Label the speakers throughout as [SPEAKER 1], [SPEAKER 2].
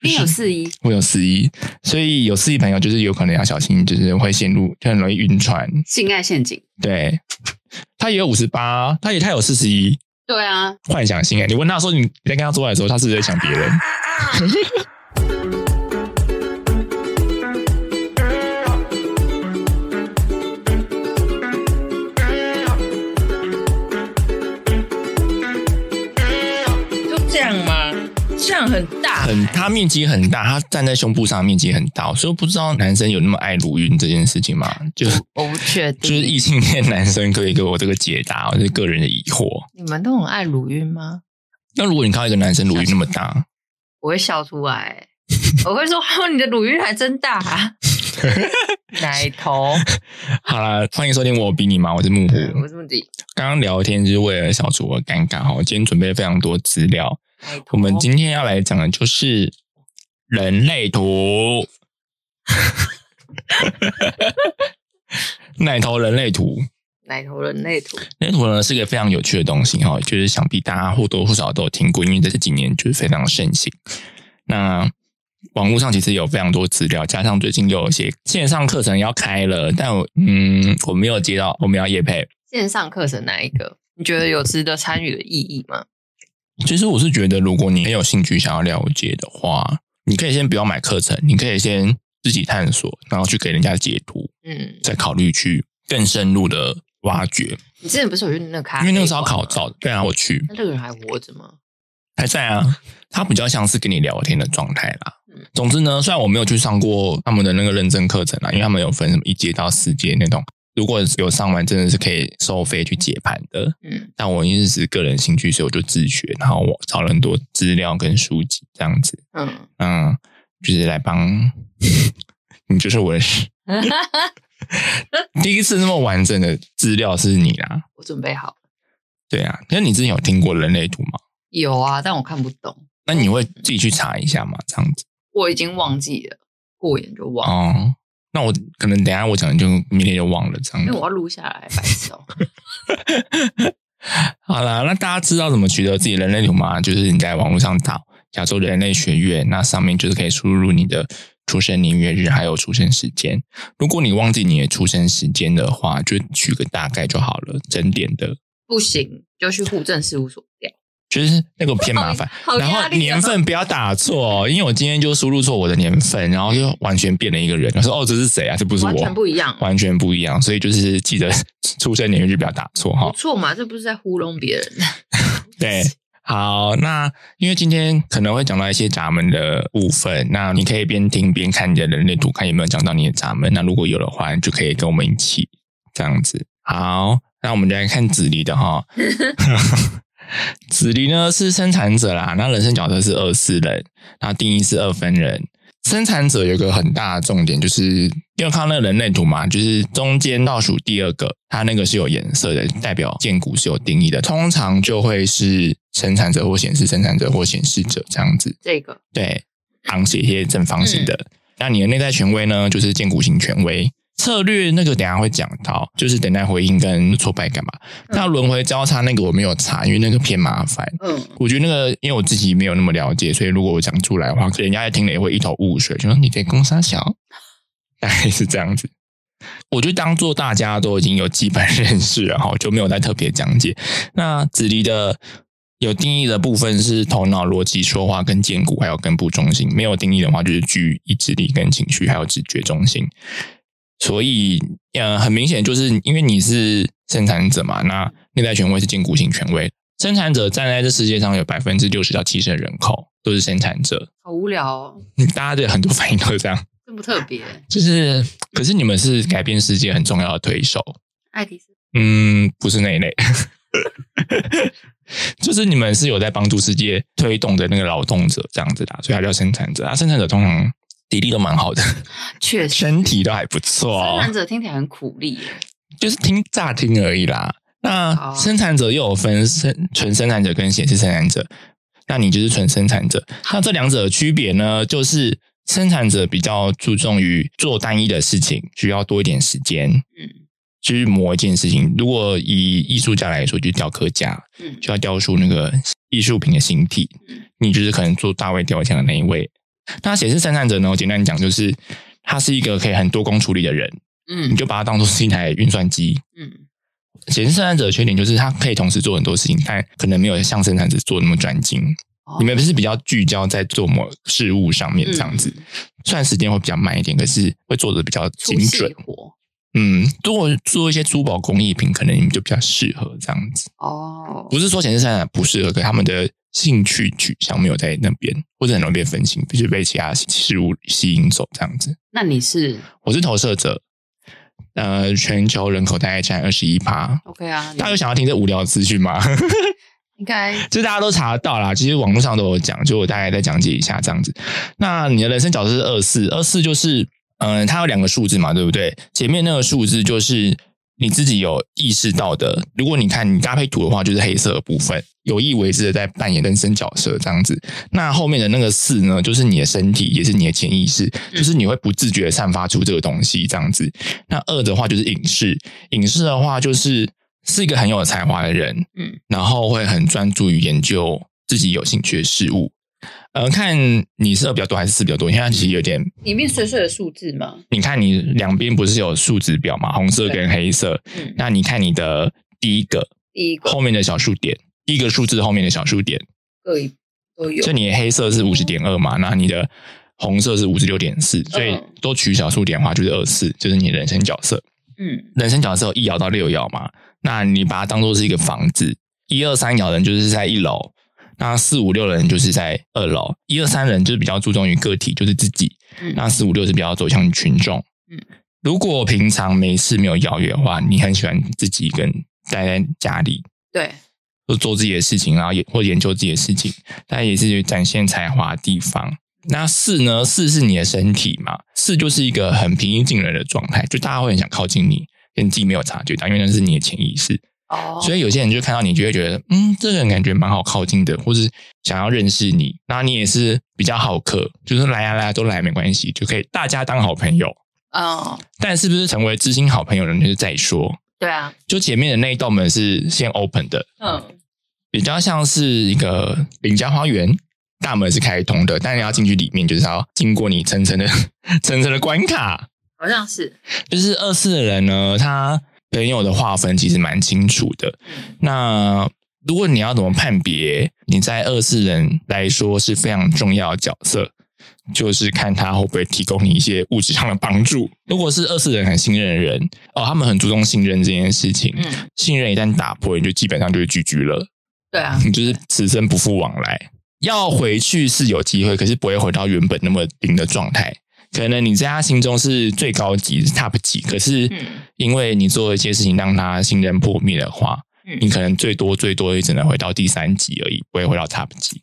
[SPEAKER 1] 你有四一，
[SPEAKER 2] 我有四一，所以有四一朋友就是有可能要小心，就是会陷入就很容易晕船。
[SPEAKER 1] 性爱陷阱。
[SPEAKER 2] 对，他也有五十八，他也他有四十一，
[SPEAKER 1] 对啊，
[SPEAKER 2] 幻想性爱。你问他说你在跟他做爱的时候，他是不是在想别人？
[SPEAKER 3] 就这样吗？这样很大，
[SPEAKER 2] 很，他面积很大，他站在胸部上面积很大，所以我不知道男生有那么爱乳晕这件事情吗？就
[SPEAKER 3] 我不确定
[SPEAKER 2] 就是
[SPEAKER 3] 定。
[SPEAKER 2] 异性恋男生可以给我这个解答，我是个人的疑惑。
[SPEAKER 3] 你们都很爱乳晕吗？
[SPEAKER 2] 那如果你看到一个男生乳晕那么大，
[SPEAKER 3] 我会笑出来，我会说：“哦，你的乳晕还真大、啊，奶头。
[SPEAKER 2] 好啦，欢迎收听我比你忙，我是木虎。
[SPEAKER 3] 嗯”我这么低，
[SPEAKER 2] 刚刚聊天就是为了消除我的尴尬哈，我今天准备了非常多资料。我们今天要来讲的就是人类图，奶头人类图。
[SPEAKER 3] 奶头人类图，
[SPEAKER 2] 人类图呢是一个非常有趣的东西哈，就是想必大家或多或少都有听过，因为在这几年就是非常盛行。那网络上其实有非常多资料，加上最近又有一些线上课程要开了，但我嗯我没有接到，我们要业配。
[SPEAKER 3] 线上课程哪一个？你觉得有值得参与的意义吗？
[SPEAKER 2] 其实我是觉得，如果你很有兴趣想要了解的话，你可以先不要买课程，你可以先自己探索，然后去给人家解读，
[SPEAKER 3] 嗯，
[SPEAKER 2] 再考虑去更深入的挖掘。
[SPEAKER 3] 你之前不是有去那个咖？
[SPEAKER 2] 因为那个时候要考照，对啊，我去
[SPEAKER 3] 那这个人还活着吗？
[SPEAKER 2] 还在啊，他比较像是跟你聊天的状态啦。
[SPEAKER 3] 嗯
[SPEAKER 2] 总之呢，虽然我没有去上过他们的那个认证课程啦，因为他们有分什么一阶到四阶那种，如果有上完，真的是可以收费去解盘的。
[SPEAKER 3] 嗯，
[SPEAKER 2] 但我因为是个人兴趣，所以我就自学，然后我找了很多资料跟书籍这样子。
[SPEAKER 3] 嗯，
[SPEAKER 2] 嗯，就是来帮 你，就是我的。第一次那么完整的资料是你啦，
[SPEAKER 3] 我准备好了。
[SPEAKER 2] 对啊。可是你之前有听过人类图吗？
[SPEAKER 3] 有啊，但我看不懂，
[SPEAKER 2] 那你会自己去查一下吗？这样子
[SPEAKER 3] 我已经忘记了，过眼就忘了，
[SPEAKER 2] 哦。那我可能等一下我讲就明天就忘了这样。
[SPEAKER 3] 因为我要录下来，白痴哦。
[SPEAKER 2] 好啦，那大家知道怎么取得自己人类图吗？就是你在网络上打亚洲人类学院，那上面就是可以输入你的出生年月日还有出生时间。如果你忘记你的出生时间的话，就取个大概就好了，整点的。
[SPEAKER 3] 不行，就去户政事务所调。
[SPEAKER 2] 就是那个偏麻烦，然后年份不要打错，哦因为我今天就输入错我的年份，然后就完全变了一个人。我说哦，这是谁啊？这不是我，
[SPEAKER 3] 完全不一样
[SPEAKER 2] 完全不一样。所以就是记得出生年月日不要打错哈
[SPEAKER 3] 不。错嘛，这不是在糊弄别人。
[SPEAKER 2] 对，好，那因为今天可能会讲到一些闸门的部分，那你可以边听边看你的人类图，看有没有讲到你的闸门。那如果有的话，你就可以跟我们一起这样子。好，那我们来看子离的哈。子离呢是生产者啦，那人生角色是二四人，然后定义是二分人。生产者有一个很大的重点，就是因为看到那个人类图嘛，就是中间倒数第二个，它那个是有颜色的，代表剑骨是有定义的，通常就会是生产者或显示生产者或显示者这样子。
[SPEAKER 3] 这个
[SPEAKER 2] 对，昂斜贴正方形的。那你的内在权威呢，就是建股型权威。策略那个等下会讲到，就是等待回应跟挫败感嘛。那轮回交叉那个我没有查，因为那个偏麻烦。
[SPEAKER 3] 嗯，
[SPEAKER 2] 我觉得那个，因为我自己没有那么了解，所以如果我讲出来的话，人家听了也会一头雾水，就说你在攻杀小，大概是这样子。我就当做大家都已经有基本认识了哈，就没有再特别讲解。那子离的有定义的部分是头脑、逻辑、说话跟肩骨，还有根部中心；没有定义的话，就是具意志力跟情绪，还有直觉中心。所以，呃，很明显就是因为你是生产者嘛，那内在权威是禁锢性权威。生产者站在这世界上有百分之六十到七十的人口都是生产者，
[SPEAKER 3] 好无聊哦，
[SPEAKER 2] 大家的很多反应都是这样。
[SPEAKER 3] 这不特别。
[SPEAKER 2] 就是，可是你们是改变世界很重要的推手，
[SPEAKER 3] 爱迪生
[SPEAKER 2] 嗯，不是那一类，就是你们是有在帮助世界推动的那个劳动者这样子的，所以他叫生产者。啊，生产者通常体力都蛮好的，
[SPEAKER 3] 确实，
[SPEAKER 2] 身体都还不错哦
[SPEAKER 3] 生产者听起来很苦力。
[SPEAKER 2] 就是听乍听而已啦。那生产者又有分生纯生产者跟显示生产者，那你就是纯生产者。那这两者的区别呢，就是生产者比较注重于做单一的事情，需要多一点时间
[SPEAKER 3] 嗯
[SPEAKER 2] 去磨一件事情。如果以艺术家来说，就是雕刻家，
[SPEAKER 3] 嗯
[SPEAKER 2] 就要雕出那个艺术品的形体。
[SPEAKER 3] 嗯
[SPEAKER 2] 你就是可能做大卫雕像的那一位那显示生产者呢，我简单讲就是他是一个可以很多工处理的人，
[SPEAKER 3] 嗯
[SPEAKER 2] 你就把它当做是一台运算机。
[SPEAKER 3] 嗯
[SPEAKER 2] 显示生产者的缺点就是他可以同时做很多事情，但可能没有像生产者做那么专精。
[SPEAKER 3] 哦
[SPEAKER 2] 你们不是比较聚焦在做某事物上面这样子，
[SPEAKER 3] 嗯
[SPEAKER 2] 虽然时间会比较慢一点，可是会做的比较精准嗯，做做一些珠宝工艺品，可能你们就比较适合这样子。
[SPEAKER 3] 哦，
[SPEAKER 2] 不是说显示生产不适合，可他们的兴趣取向没有在那边，或者很容易被分心，就是被其他事物吸引走这样子。
[SPEAKER 3] 那你是
[SPEAKER 2] 我是投射者，呃，全球人口大概占二十一趴。
[SPEAKER 3] OK 啊？
[SPEAKER 2] 大家有想要听这无聊的资讯吗？
[SPEAKER 3] 应该
[SPEAKER 2] 就大家都查得到啦，其实网络上都有讲，就我大概再讲解一下这样子。那你的人生角色是二四，二四就是嗯、呃它有两个数字嘛，对不对？前面那个数字就是你自己有意识到的。如果你看你搭配图的话，就是黑色的部分，有意为之的在扮演人生角色这样子。那后面的那个四呢，就是你的身体，也是你的潜意识，就是你会不自觉的散发出这个东西这样子。那二的话就是影视，影视的话就是是一个很有才华的人，
[SPEAKER 3] 嗯
[SPEAKER 2] 然后会很专注于研究自己有兴趣的事物。呃，看你是二比较多还是四比较多？因为它其实有点，
[SPEAKER 3] 里面碎碎的数字嘛？
[SPEAKER 2] 你看你两边不是有数值表嘛，红色跟黑色。
[SPEAKER 3] 嗯，
[SPEAKER 2] 那你看你的第一个
[SPEAKER 3] 第一个
[SPEAKER 2] 后面的小数点，第一个数字后面的小数点，
[SPEAKER 3] 各一都有
[SPEAKER 2] 所以你的黑色是五十点二嘛，那你的红色是五十六点四，所以
[SPEAKER 3] 嗯
[SPEAKER 2] 都取小数点的话就是二四，就是你人生角色。
[SPEAKER 3] 嗯
[SPEAKER 2] 人生角色有一爻到六爻嘛，那你把它当做是一个房子，一二三爻人就是在一楼，那四五六人就是在二楼，一二三人就是比较注重于个体，就是自己，
[SPEAKER 3] 嗯
[SPEAKER 2] 那四五六是比较走向群众。
[SPEAKER 3] 嗯，
[SPEAKER 2] 如果平常没事没有邀约的话，你很喜欢自己一个人待在家里，
[SPEAKER 3] 对
[SPEAKER 2] 就做自己的事情，然后也或研究自己的事情，但也是展现才华的地方。那四呢？四是你的身体嘛，四就是一个很平易近人的状态，就大家会很想靠近你，跟自己没有察觉到，因为那是你的潜意识。
[SPEAKER 3] 哦，
[SPEAKER 2] 所以有些人就看到你，就会觉得，嗯，这个人感觉蛮好靠近的，或是想要认识你。那你也是比较好客，就是来啊来啊都来没关系，就可以大家当好朋友。
[SPEAKER 3] 嗯
[SPEAKER 2] 但是不是成为知心好朋友的人，就是再说。
[SPEAKER 3] 对啊
[SPEAKER 2] 就前面的那一道门是先 open 的，
[SPEAKER 3] 嗯
[SPEAKER 2] 比较像是一个邻家花园，大门是开通的，但你要进去里面，就是要经过你层层的 层层的关卡。
[SPEAKER 3] 好像是
[SPEAKER 2] 就是二四的人呢，他朋友的划分其实蛮清楚的。
[SPEAKER 3] 嗯
[SPEAKER 2] 那如果你要怎么判别你在二四人来说是非常重要的角色，就是看他会不会提供你一些物质上的帮助。如果是二四人很信任的人，哦，他们很注重信任这件事情，
[SPEAKER 3] 嗯
[SPEAKER 2] 信任一旦打破，你就基本上就是拒绝了。
[SPEAKER 3] 对啊
[SPEAKER 2] 你就是此生不复往来。要回去是有机会，可是不会回到原本那么零的状态。可能你在他心中是最高级、是 top 级，可是
[SPEAKER 3] 嗯
[SPEAKER 2] 因为你做了一些事情让他信任破灭的话，
[SPEAKER 3] 嗯
[SPEAKER 2] 你可能最多最多也只能回到第三级而已，不会回到 top 级。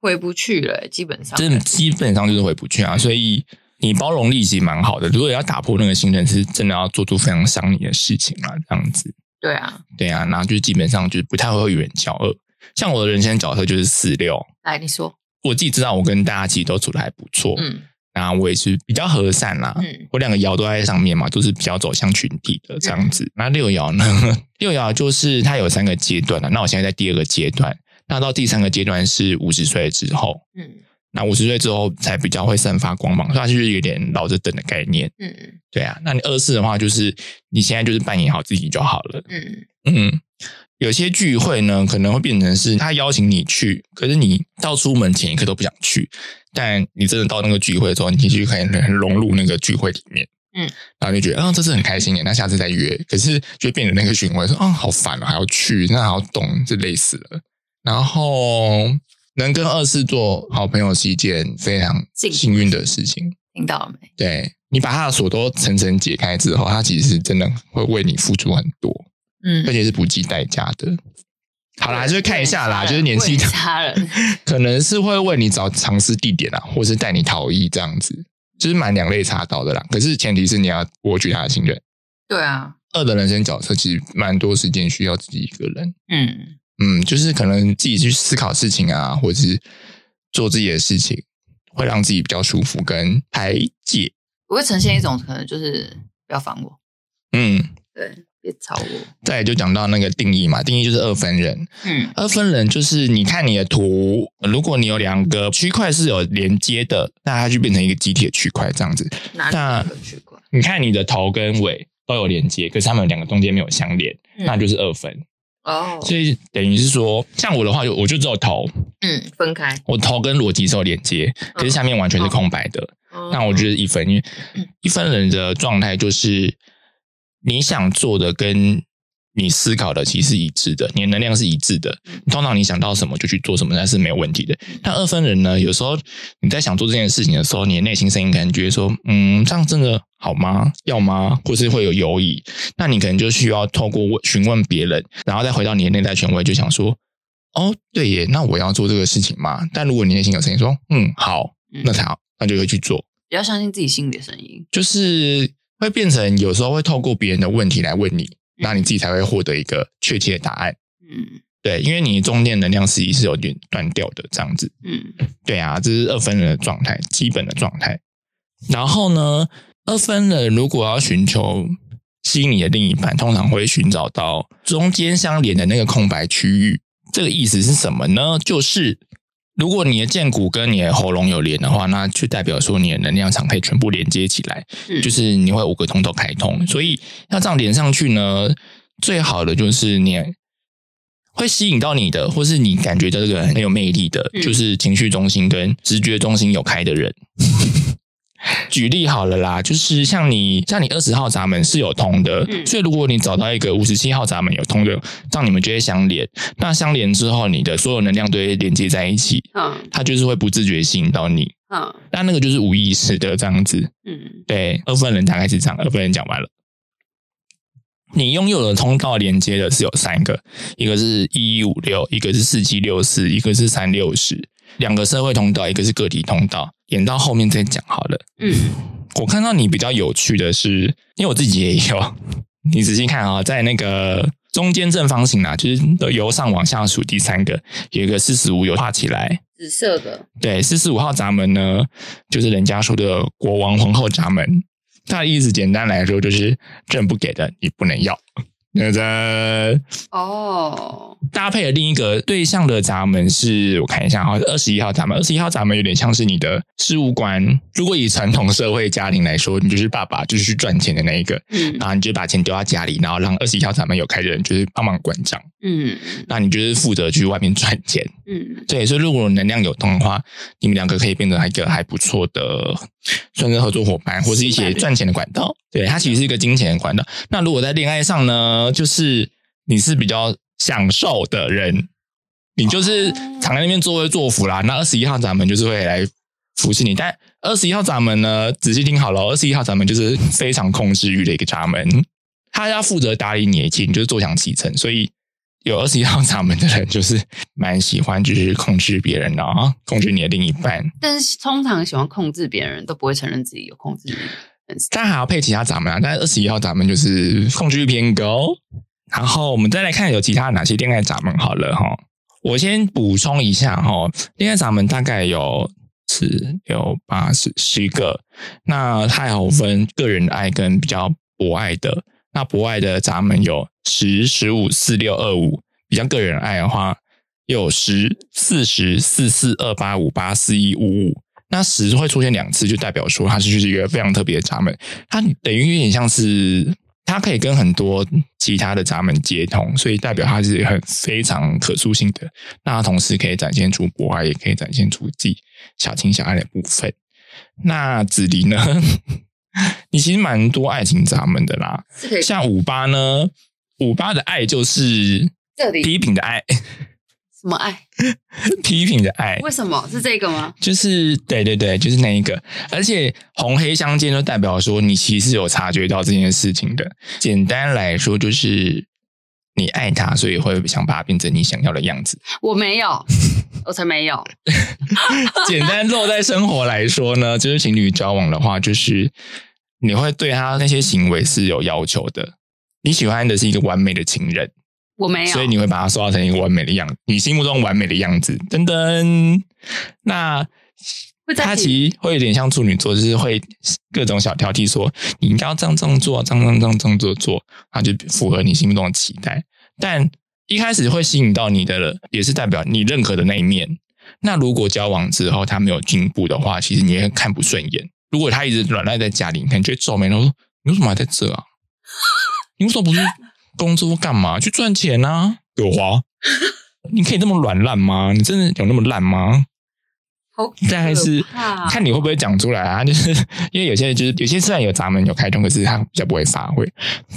[SPEAKER 3] 回不去了，基本上
[SPEAKER 2] 这基本上就是回不去啊。所以你包容力其实蛮好的。如果要打破那个信任，是真的要做出非常伤你的事情啊，这样子。
[SPEAKER 3] 对啊。
[SPEAKER 2] 对啊，然后就基本上就是不太会与人交恶。像我的人生角色就是四六，
[SPEAKER 3] 来，你说，
[SPEAKER 2] 我自己知道我跟大家其实都处的还不错，
[SPEAKER 3] 嗯
[SPEAKER 2] 然后我也是比较和善啦。
[SPEAKER 3] 嗯
[SPEAKER 2] 我两个爻都在上面嘛，都是比较走向群体的这样子。那六爻呢？六爻就是它有三个阶段了。那我现在在第二个阶段，那到第三个阶段是五十岁之后。
[SPEAKER 3] 嗯
[SPEAKER 2] 那五十岁之后才比较会散发光芒，所以它就是有点老着等的概念。
[SPEAKER 3] 嗯
[SPEAKER 2] 对啊，那你二四的话，就是你现在就是扮演好自己就好了。
[SPEAKER 3] 嗯
[SPEAKER 2] 嗯，有些聚会呢，可能会变成是他邀请你去，可是你到出门前一刻都不想去，但你真的到那个聚会之后，你就可以很融入那个聚会里面，
[SPEAKER 3] 嗯，
[SPEAKER 2] 然后就觉得啊、这次很开心耶，那下次再约，可是就会变成那个循环，说啊、好烦哦，还要去，那还要动，就累死了。然后能跟二四做好朋友是一件非常
[SPEAKER 3] 幸
[SPEAKER 2] 运的事情。
[SPEAKER 3] 听到了没？
[SPEAKER 2] 对你把他的锁都层层解开之后，他其实真的会为你付出很多。
[SPEAKER 3] 嗯
[SPEAKER 2] 而且是不计代价的。好啦，就是看一下啦，就是年纪
[SPEAKER 3] 为家人，
[SPEAKER 2] 可能是会为你找尝试地点啊，或是带你逃逸这样子，就是蛮两肋插刀的啦。可是前提是你要博取他的信任。
[SPEAKER 3] 对啊，
[SPEAKER 2] 二的人生角色其实蛮多时间需要自己一个人，
[SPEAKER 3] 嗯
[SPEAKER 2] 嗯，就是可能自己去思考事情啊，或者是做自己的事情，会让自己比较舒服跟排解。
[SPEAKER 3] 我会呈现一种可能就是不要烦我，
[SPEAKER 2] 嗯，
[SPEAKER 3] 对，别吵我。
[SPEAKER 2] 再来就讲到那个定义嘛，定义就是二分人。
[SPEAKER 3] 嗯
[SPEAKER 2] 二分人就是你看你的图，如果你有两个区块是有连接的，那它就变成一个集体的区块这样子。那？你看你的头跟尾都有连接，可是它们两个中间没有相连，
[SPEAKER 3] 嗯
[SPEAKER 2] 那就是二分。
[SPEAKER 3] 哦，
[SPEAKER 2] 所以等于是说，像我的话就我就只有头，
[SPEAKER 3] 嗯，分开。
[SPEAKER 2] 我头跟逻辑是有连接，可是下面完全是空白的。
[SPEAKER 3] 哦
[SPEAKER 2] 那我觉得一分，因为
[SPEAKER 3] 嗯
[SPEAKER 2] 一分人的状态就是你想做的跟你思考的其实是一致的，你的能量是一致的
[SPEAKER 3] 嗯。
[SPEAKER 2] 通常你想到什么就去做什么，那是没有问题的。但二分人呢，有时候你在想做这件事情的时候，你的内心声音可能觉得说，嗯，这样真的好吗？要吗？或是会有犹疑，那你可能就需要透过问询问别人，然后再回到你的内在权威，就想说，哦，对耶，那我要做这个事情吗？但如果你内心有声音说，嗯，好，
[SPEAKER 3] 嗯
[SPEAKER 2] 那才好，那就会去做。
[SPEAKER 3] 比较相信自己心里的声音。
[SPEAKER 2] 就是会变成有时候会透过别人的问题来问你，那你自己才会获得一个确切的答案。
[SPEAKER 3] 嗯
[SPEAKER 2] 对，因为你中间能量实际是有点断掉的，这样子。
[SPEAKER 3] 嗯
[SPEAKER 2] 对啊，这是二分人的状态，基本的状态。然后呢，二分人如果要寻求吸引你的另一半，通常会寻找到中间相连的那个空白区域。这个意思是什么呢？就是如果你的剑骨跟你的喉咙有连的话，那就代表说你的能量场可以全部连接起来。
[SPEAKER 3] 嗯，
[SPEAKER 2] 就是你会五个通都开通，所以要这样连上去呢，最好的就是你会吸引到你的，或是你感觉到这个人很有魅力的，
[SPEAKER 3] 嗯
[SPEAKER 2] 就是情绪中心跟直觉中心有开的人。举例好了啦，就是像你像你二十号闸门是有通的，
[SPEAKER 3] 嗯
[SPEAKER 2] 所以如果你找到一个五十七号闸门有通的，这样你们就会相连。那相连之后，你的所有能量都会连接在一起，
[SPEAKER 3] 嗯
[SPEAKER 2] 它就是会不自觉吸引到你。
[SPEAKER 3] 嗯
[SPEAKER 2] 那那个就是无意识的这样子。
[SPEAKER 3] 嗯
[SPEAKER 2] 对，二分人大概是这样，二分人讲完了。你拥有的通道连接的是有三个，一个是一一五六，一个是四七六四，一个是三六十，两个社会通道，一个是个体通道。演到后面再讲好了。
[SPEAKER 3] 嗯
[SPEAKER 2] 我看到你比较有趣的是，因为我自己也有，你仔细看啊、在那个中间正方形啊，就是由上往下数第三个，有一个四十五有画起来，
[SPEAKER 3] 紫色的。
[SPEAKER 2] 对，四十五号闸门呢，就是人家说的国王皇后闸门。它的意思简单来说就是朕不给的，你不能要。那个
[SPEAKER 3] 哦，
[SPEAKER 2] 搭配的另一个对象的闸门是我看一下哈，二十一号闸门。二十一号闸门有点像是你的事务官。如果以传统社会家庭来说，你就是爸爸，就是去赚钱的那一个，
[SPEAKER 3] 嗯
[SPEAKER 2] 然后你就把钱丢到家里，然后让二十一号闸门有开的人就是帮忙管账，
[SPEAKER 3] 嗯
[SPEAKER 2] 那你就是负责去外面赚钱。
[SPEAKER 3] 嗯
[SPEAKER 2] 对，所以如果能量有通的话，你们两个可以变成一个还不错的，算是合作伙伴，或是一些赚钱的管道。对，它其实是一个金钱的管道。那如果在恋爱上呢，就是你是比较享受的人，你就是
[SPEAKER 3] 哦
[SPEAKER 2] 常在那边作威作福啦。那二十一号闸门就是会来服侍你，但二十一号闸门呢，仔细听好了，二十一号闸门就是非常控制欲的一个闸门，他要负责打理你的气，你就是坐享其成，所以。有二十一号闸门的人，就是蛮喜欢，就是控制别人的啊，控制你的另一半。
[SPEAKER 3] 但是通常喜欢控制别人都不会承认自己有控制欲。
[SPEAKER 2] 但还要配其他闸门啊，但是二十一号闸门就是控制欲偏高。然后我们再来看有其他哪些恋爱闸门好了哈。我先补充一下哈，恋爱闸门大概有十、六、八、十十个。那它还有分个人爱跟比较博爱的。那博爱的闸门有十、十五、四六、二五。比较个人爱的话，有十、四十、四四、二八、五八、四一、五五。那十会出现两次，就代表说它是就是一个非常特别的闸门，它等于有点像是它可以跟很多其他的闸门接通，所以代表它是很非常可塑性的。那它同时可以展现出博爱，也可以展现出自己小情小爱的部分。那子离呢？你其实蛮多爱情闸门的啦，像五八呢，五八的爱就是
[SPEAKER 3] 这里
[SPEAKER 2] 批评的爱，
[SPEAKER 3] 什么爱？
[SPEAKER 2] 批评的爱，
[SPEAKER 3] 为什么是这个吗？
[SPEAKER 2] 就是对对对，就是那一个，而且红黑相间就代表说你其实有察觉到这件事情的。简单来说，就是你爱他，所以会想把他变成你想要的样子。
[SPEAKER 3] 我没有，我才没有。
[SPEAKER 2] 简单落在生活来说呢，就是情侣交往的话，就是你会对他那些行为是有要求的。你喜欢的是一个完美的情人，
[SPEAKER 3] 我没有，
[SPEAKER 2] 所以你会把它塑造成一个完美的样子，你心目中完美的样子。噔噔，那他其实会有点像处女座，就是会各种小挑剔，说你应该要这样这样做，这样这样这样这样做做，他就符合你心目中的期待。但一开始会吸引到你的了，也是代表你认可的那一面。那如果交往之后他没有进步的话，其实你也看不顺眼。如果他一直软赖在家里，你可能就会皱眉头说：“你为什么还在这啊？你为什么不去工作干嘛？去赚钱啊？有花？你可以这么软烂吗？你真的有那么烂吗？”
[SPEAKER 3] 好可
[SPEAKER 2] 大概是看你会不会讲出来啊？就是因为有些人就是有些虽然有闸门有开通，可是他比较不会发挥。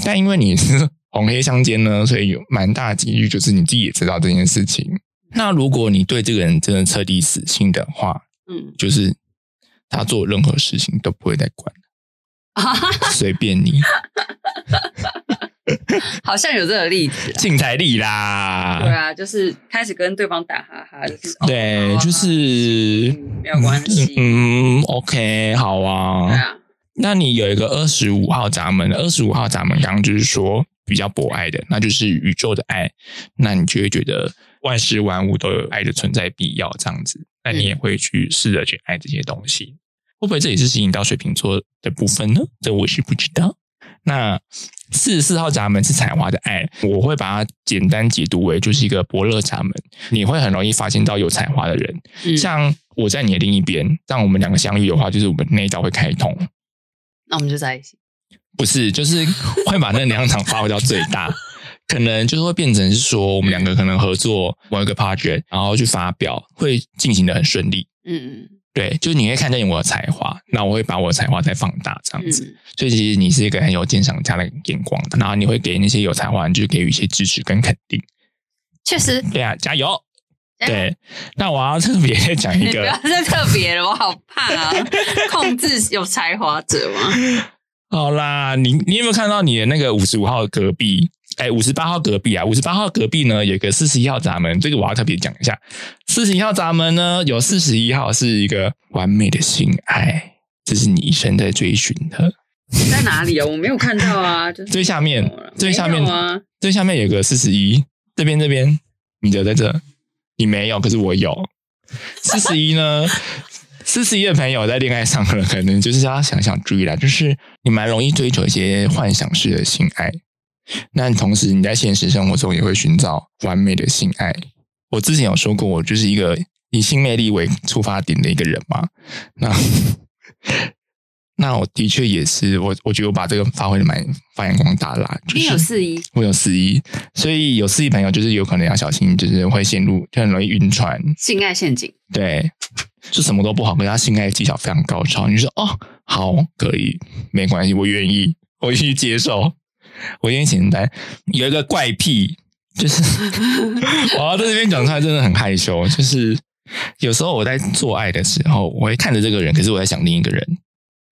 [SPEAKER 2] 但因为你是红黑相间呢，所以有蛮大的几率就是你自己也知道这件事情。那如果你对这个人真的彻底死心的话，
[SPEAKER 3] 嗯，
[SPEAKER 2] 就是他做任何事情都不会再管，随便你，
[SPEAKER 3] 好像有这个例子啊。
[SPEAKER 2] 竞彩力
[SPEAKER 3] 对
[SPEAKER 2] 啦。
[SPEAKER 3] 啊，就是开始跟对方打哈哈，就是哦
[SPEAKER 2] 对，就是
[SPEAKER 3] 嗯没有关系
[SPEAKER 2] 嗯，OK，好啊。
[SPEAKER 3] 对啊，
[SPEAKER 2] 那你有一个二十五号闸门，二十五号闸门刚刚就是说比较博爱的，那就是宇宙的爱，那你就会觉得万事万物都有爱的存在必要，这样子，那你也会去试着去爱这些东西。会不会这也是吸引到水瓶座的部分呢？这我是不知道。那四十四号闸门是才华的爱，我会把它简单解读为就是一个伯乐闸门，你会很容易发现到有才华的人，
[SPEAKER 3] 嗯
[SPEAKER 2] 像我在你的另一边，让我们两个相遇的话，就是我们那一道会开通。
[SPEAKER 3] 那我们就在一起。
[SPEAKER 2] 不是，就是会把那两场发挥到最大，可能就是会变成是说，我们两个可能合作某一个 project，然后去发表，会进行的很顺利。
[SPEAKER 3] 嗯嗯
[SPEAKER 2] 对，就是你会看见我的才华，那我会把我的才华再放大，这样子。
[SPEAKER 3] 嗯
[SPEAKER 2] 所以其实你是一个很有鉴赏家的眼光的，然后你会给那些有才华的人，就是给予一些支持跟肯定。
[SPEAKER 3] 确实。
[SPEAKER 2] 对啊，加油！对，那我要特别再讲一
[SPEAKER 3] 个 不要，再特别了，我好怕啊！控制有才华者吗？
[SPEAKER 2] 好啦，你你有没有看到你的那个五十五号隔壁？哎，五十八号隔壁啊，五十八号隔壁呢有一个四十一号闸门，这个我要特别讲一下。四十一号闸门呢，有四十一号是一个完美的性爱，这是你一生在追寻的。
[SPEAKER 3] 在哪里啊？我没有看到啊，就是
[SPEAKER 2] 最下面最下面
[SPEAKER 3] 啊，
[SPEAKER 2] 最下面有个四十一，这边这边，你的在这，你没有，可是我有。四十一呢，四十一的朋友在恋爱上了，可能就是要想想注意啦，就是你蛮容易追求一些幻想式的性爱，那同时你在现实生活中也会寻找完美的性爱。我之前有说过，我就是一个以性魅力为出发点的一个人嘛，那。那我的确也是，我我觉得我把这个发挥的蛮发扬光大啦。就
[SPEAKER 3] 你有四一，
[SPEAKER 2] 我有四一，所以有四一朋友就是有可能要小心，就是会陷入就很容易晕船。
[SPEAKER 3] 性爱陷阱，
[SPEAKER 2] 对，就什么都不好，可是他性爱技巧非常高超。你就说哦，好，可以，没关系，我愿意，我愿意接受，我愿意承担。有一个怪癖，就是 我要在这边讲出来，真的很害羞。就是有时候我在做爱的时候，我会看着这个人，可是我在想另一个人。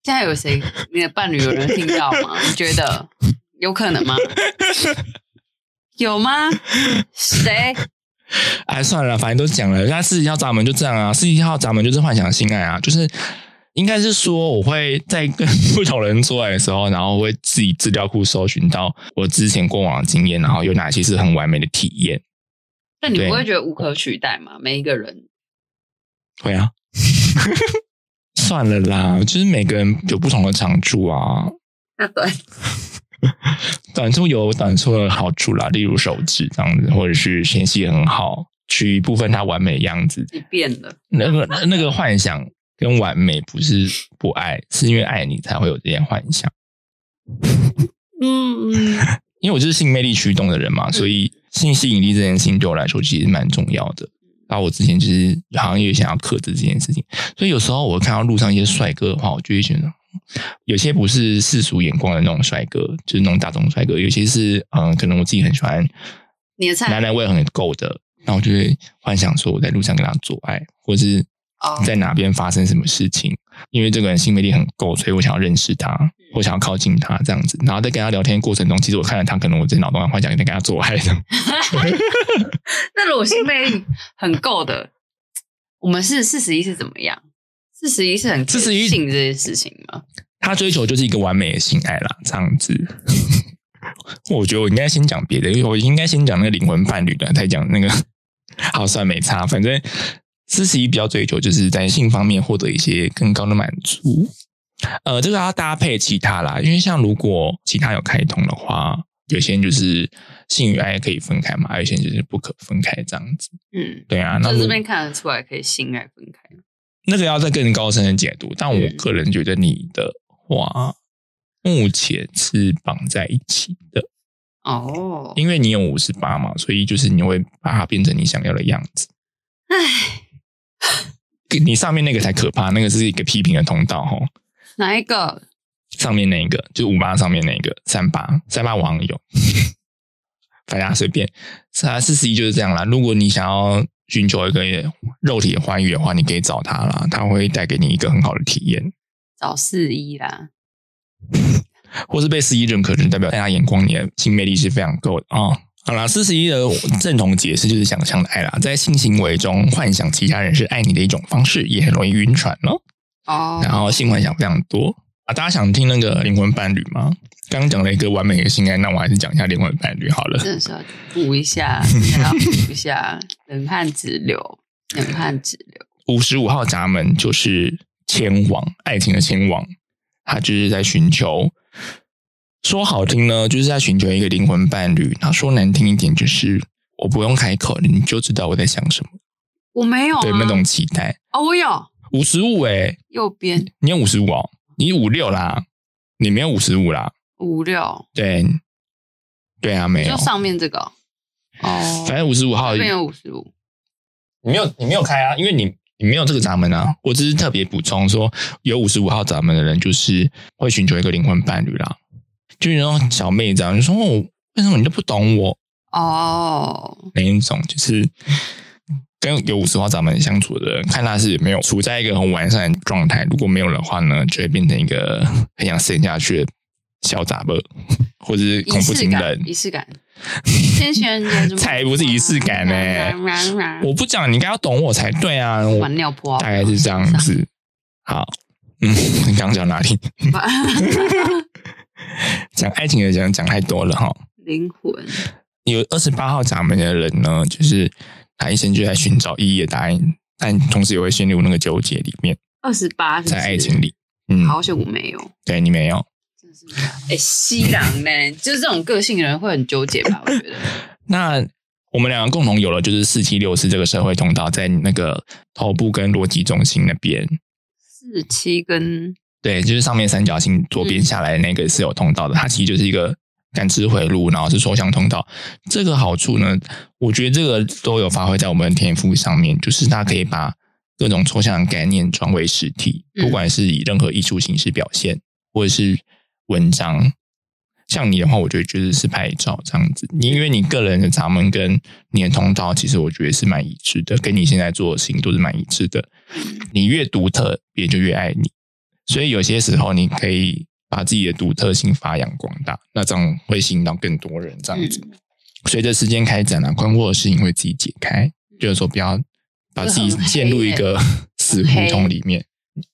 [SPEAKER 3] 现在有谁？你的伴侣有人听到吗？你觉得有可能吗？有吗？谁？
[SPEAKER 2] 哎，算了，反正都讲了。那四十一号闸门就这样啊，四十一号闸门就是幻想性爱啊，就是应该是说，我会在跟 不同人做爱的时候，然后会自己资料库搜寻到我之前过往的经验，然后有哪些是很完美的体验。
[SPEAKER 3] 那你不会觉得无可取代吗？每一个人，
[SPEAKER 2] 会啊，算了啦，就是每个人有不同的长处啊，
[SPEAKER 3] 那对，
[SPEAKER 2] 短处有短处的好处啦，例如手指这样子，或者是纤细很好，取一部分它完美的样子。
[SPEAKER 3] 你变了，
[SPEAKER 2] 那个那个幻想跟完美不是不爱，是因为爱你才会有这些幻想。
[SPEAKER 3] 嗯嗯，
[SPEAKER 2] 因为我就是性魅力驱动的人嘛，所以性吸引力这件事情对我来说其实蛮重要的。然后我之前就是好像也想要克制这件事情，所以有时候我看到路上一些帅哥的话，我就会觉得有些不是世俗眼光的那种帅哥，就是那种大众帅哥，有些是嗯，可能我自己很喜欢
[SPEAKER 3] 你的菜
[SPEAKER 2] 男人味很够的，那我就会幻想说我在路上跟他做爱，或是
[SPEAKER 3] 哦
[SPEAKER 2] 在哪边发生什么事情。因为这个人性魅力很够，所以我想要认识他，我想要靠近他这样子。然后在跟他聊天过程中，其实我看到他，可能我在脑中幻想在跟他做爱的。
[SPEAKER 3] 那如果性魅力很够的，我们是四十一是怎么样？四十一是很
[SPEAKER 2] 41
[SPEAKER 3] 性这件事情吗？
[SPEAKER 2] 他追求就是一个完美的性爱啦，这样子。我觉得我应该先讲别的，因为我应该先讲那个灵魂伴侣的，再讲那个。好，算没差，反正四十一比较追求就是在性方面获得一些更高的满足。呃，这个要搭配其他啦，因为像如果其他有开通的话，有些人就是性与爱可以分开嘛，有些人就是不可分开这样子。
[SPEAKER 3] 嗯，
[SPEAKER 2] 对啊，那
[SPEAKER 3] 这边看得出来可以性爱分开。
[SPEAKER 2] 那个要再更高深的解读，但我
[SPEAKER 3] 嗯
[SPEAKER 2] 个人觉得你的话，目前是绑在一起的，
[SPEAKER 3] 哦，
[SPEAKER 2] 因为你有五十八嘛，所以就是你会把它变成你想要的样子。
[SPEAKER 3] 唉，
[SPEAKER 2] 你上面那个才可怕，那个是一个批评的通道哈。
[SPEAKER 3] 哪一个？
[SPEAKER 2] 上面那一个就五八上面那个三八三八网友，大家随便。是啊，四十一就是这样啦。如果你想要寻求一个肉体的欢愉的话，你可以找他啦，他会带给你一个很好的体验。
[SPEAKER 3] 找四一啦。
[SPEAKER 2] 或是被四一认可，就代表大家眼光，你的性魅力是非常够的啊、好啦，四十一的正统解释就是想象的爱啦，在性行为中幻想其他人是爱你的一种方式，也很容易晕船咯。
[SPEAKER 3] 哦，
[SPEAKER 2] 然后性幻想非常多啊，大家想听那个灵魂伴侣吗？刚刚讲了一个完美的性爱，那我还是讲一下灵魂伴侣好了。
[SPEAKER 3] 真的是要补一下，补一下，冷汗直流，冷汗直流。
[SPEAKER 2] 五十五号闸门就是千王爱情的千王，他就是在寻求。说好听呢，就是在寻求一个灵魂伴侣；那说难听一点，就是我不用开口，你就知道我在想什么。
[SPEAKER 3] 我没有、啊，
[SPEAKER 2] 对那种期待。
[SPEAKER 3] 哦，我有
[SPEAKER 2] 五十五哎，
[SPEAKER 3] 右边
[SPEAKER 2] 你有五十五哦，你五六啦，你没有五十五啦。
[SPEAKER 3] 五六，
[SPEAKER 2] 对，对啊，没有
[SPEAKER 3] 就。上面这个哦，
[SPEAKER 2] 反正五十五号
[SPEAKER 3] 这边有五十五，
[SPEAKER 2] 你没有，你没有开啊，因为你你没有这个闸门啊。我只是特别补充说，有五十五号闸门的人，就是会寻求一个灵魂伴侣啦。就是那种小妹这样，就说哦，为什么你都不懂我
[SPEAKER 3] 哦，
[SPEAKER 2] 那一种，就是跟有五十号闸门相处的人，看他是有没有处在一个很完善的状态。如果没有的话呢，就会变成一个很想陷下去的小杂货，或者是恐怖情人，。
[SPEAKER 3] 仪式感。天选人
[SPEAKER 2] 才不是仪式感呢 我不讲，你应该要懂我才对啊！
[SPEAKER 3] 尿泼，
[SPEAKER 2] 大概是这样子。好，嗯，你刚刚讲哪里？讲爱情的讲讲太多了哈。
[SPEAKER 3] 灵魂
[SPEAKER 2] 有二十八号闸门的人呢，就是他一生就在寻找意义的答案，但同时也会陷入那个纠结里面，
[SPEAKER 3] 二十八，
[SPEAKER 2] 在爱情里。嗯，
[SPEAKER 3] 好久我没有，
[SPEAKER 2] 对你没有。
[SPEAKER 3] 是哎，西郎呢，就是这种个性的人会很纠结吧？我觉得
[SPEAKER 2] 那我们两个共同有了，就是四七六四这个社会通道，在那个头部跟逻辑中心那边。
[SPEAKER 3] 四七跟
[SPEAKER 2] 对，就是上面三角形左边下来的那个是有通道的，它其实就是一个感知回路，然后是抽象通道。这个好处呢，我觉得这个都有发挥在我们的天赋上面，就是它可以把各种抽象的概念转为实体，
[SPEAKER 3] 嗯
[SPEAKER 2] 不管是以任何艺术形式表现，或者是文章。像你的话，我觉得就是是拍照这样子，你因为你个人的闸门跟你的通道，其实我觉得是蛮一致的，跟你现在做的事情都是蛮一致的。你越独特，别人就越爱你。所以有些时候，你可以把自己的独特性发扬光大，那这样会吸引到更多人。这样子，随着时间开展啊，困惑的事情会自己解开。就是说，不要把自己陷入一个死胡同里面。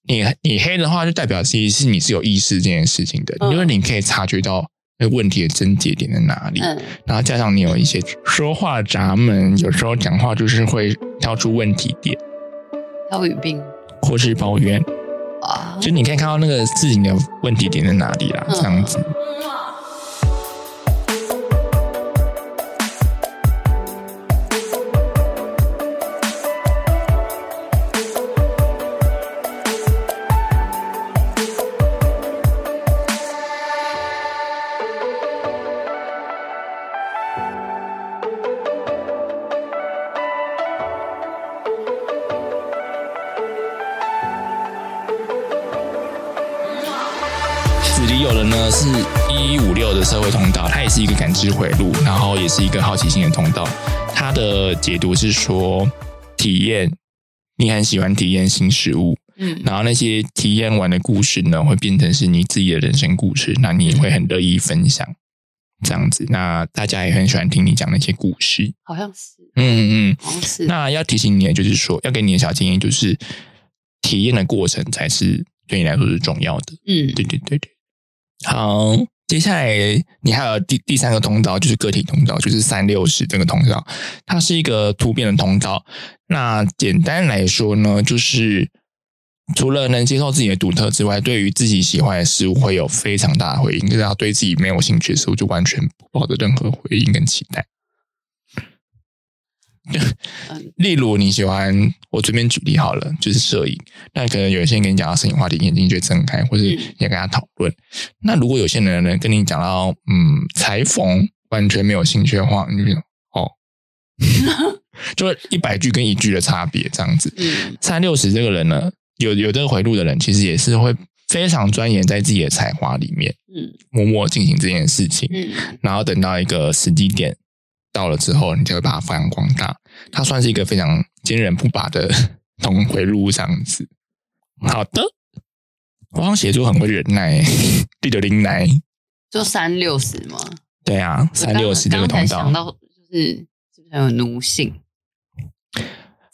[SPEAKER 2] 你你黑的话，就代表其实是你是有意识这件事情的，
[SPEAKER 3] 嗯
[SPEAKER 2] 因为你可以察觉到那个问题的症结点在哪里。
[SPEAKER 3] 嗯，
[SPEAKER 2] 然后加上你有一些说话闸门，有时候讲话就是会挑出问题点，
[SPEAKER 3] 挑语病
[SPEAKER 2] 或是抱怨。
[SPEAKER 3] 啊，
[SPEAKER 2] 就你可以看到那个事情的问题点在哪里啦，
[SPEAKER 3] 嗯
[SPEAKER 2] 这样。子的社会通道，它也是一个感知回路，然后也是一个好奇心的通道。它的解读是说，体验你很喜欢体验新事物，
[SPEAKER 3] 嗯
[SPEAKER 2] 然后那些体验完的故事呢，会变成是你自己的人生故事，那你也会很乐意分享。这样子，那大家也很喜欢听你讲那些故事。
[SPEAKER 3] 好像是，
[SPEAKER 2] 嗯嗯
[SPEAKER 3] 好像是，
[SPEAKER 2] 那要提醒你的就是说，要给你的小建议就是，体验的过程才是对你来说是重要的。
[SPEAKER 3] 嗯，
[SPEAKER 2] 对对对对。好，接下来你还有第第三个通道，就是个体通道，就是三六十这个通道，它是一个突变的通道。那简单来说呢，就是除了能接受自己的独特之外，对于自己喜欢的事物会有非常大的回应。就是要对自己没有兴趣的事物，就完全不抱着任何回应跟期待。
[SPEAKER 3] 嗯
[SPEAKER 2] 例如你喜欢，我随便举例好了，就是摄影。那可能有些人跟你讲到摄影话题，眼睛就会睁开，或者
[SPEAKER 3] 嗯
[SPEAKER 2] 你也跟他讨论。那如果有些人呢跟你讲到嗯裁缝，完全没有兴趣的话，你就哦，就一百句跟一句的差别这样子。
[SPEAKER 3] 嗯
[SPEAKER 2] 三六十这个人呢，有有这个回路的人，其实也是会非常钻研在自己的才华里面，
[SPEAKER 3] 嗯
[SPEAKER 2] 默默进行这件事情。
[SPEAKER 3] 嗯
[SPEAKER 2] 然后等到一个时机点到了之后，你就会把它发扬光大。它算是一个非常坚韧不拔的 同回路这样子。好的，我好像写作很会忍耐，第九零耐。
[SPEAKER 3] 就三六十嘛。
[SPEAKER 2] 对啊，三六十这个通
[SPEAKER 3] 道想
[SPEAKER 2] 道，
[SPEAKER 3] 到就是是不是很有奴性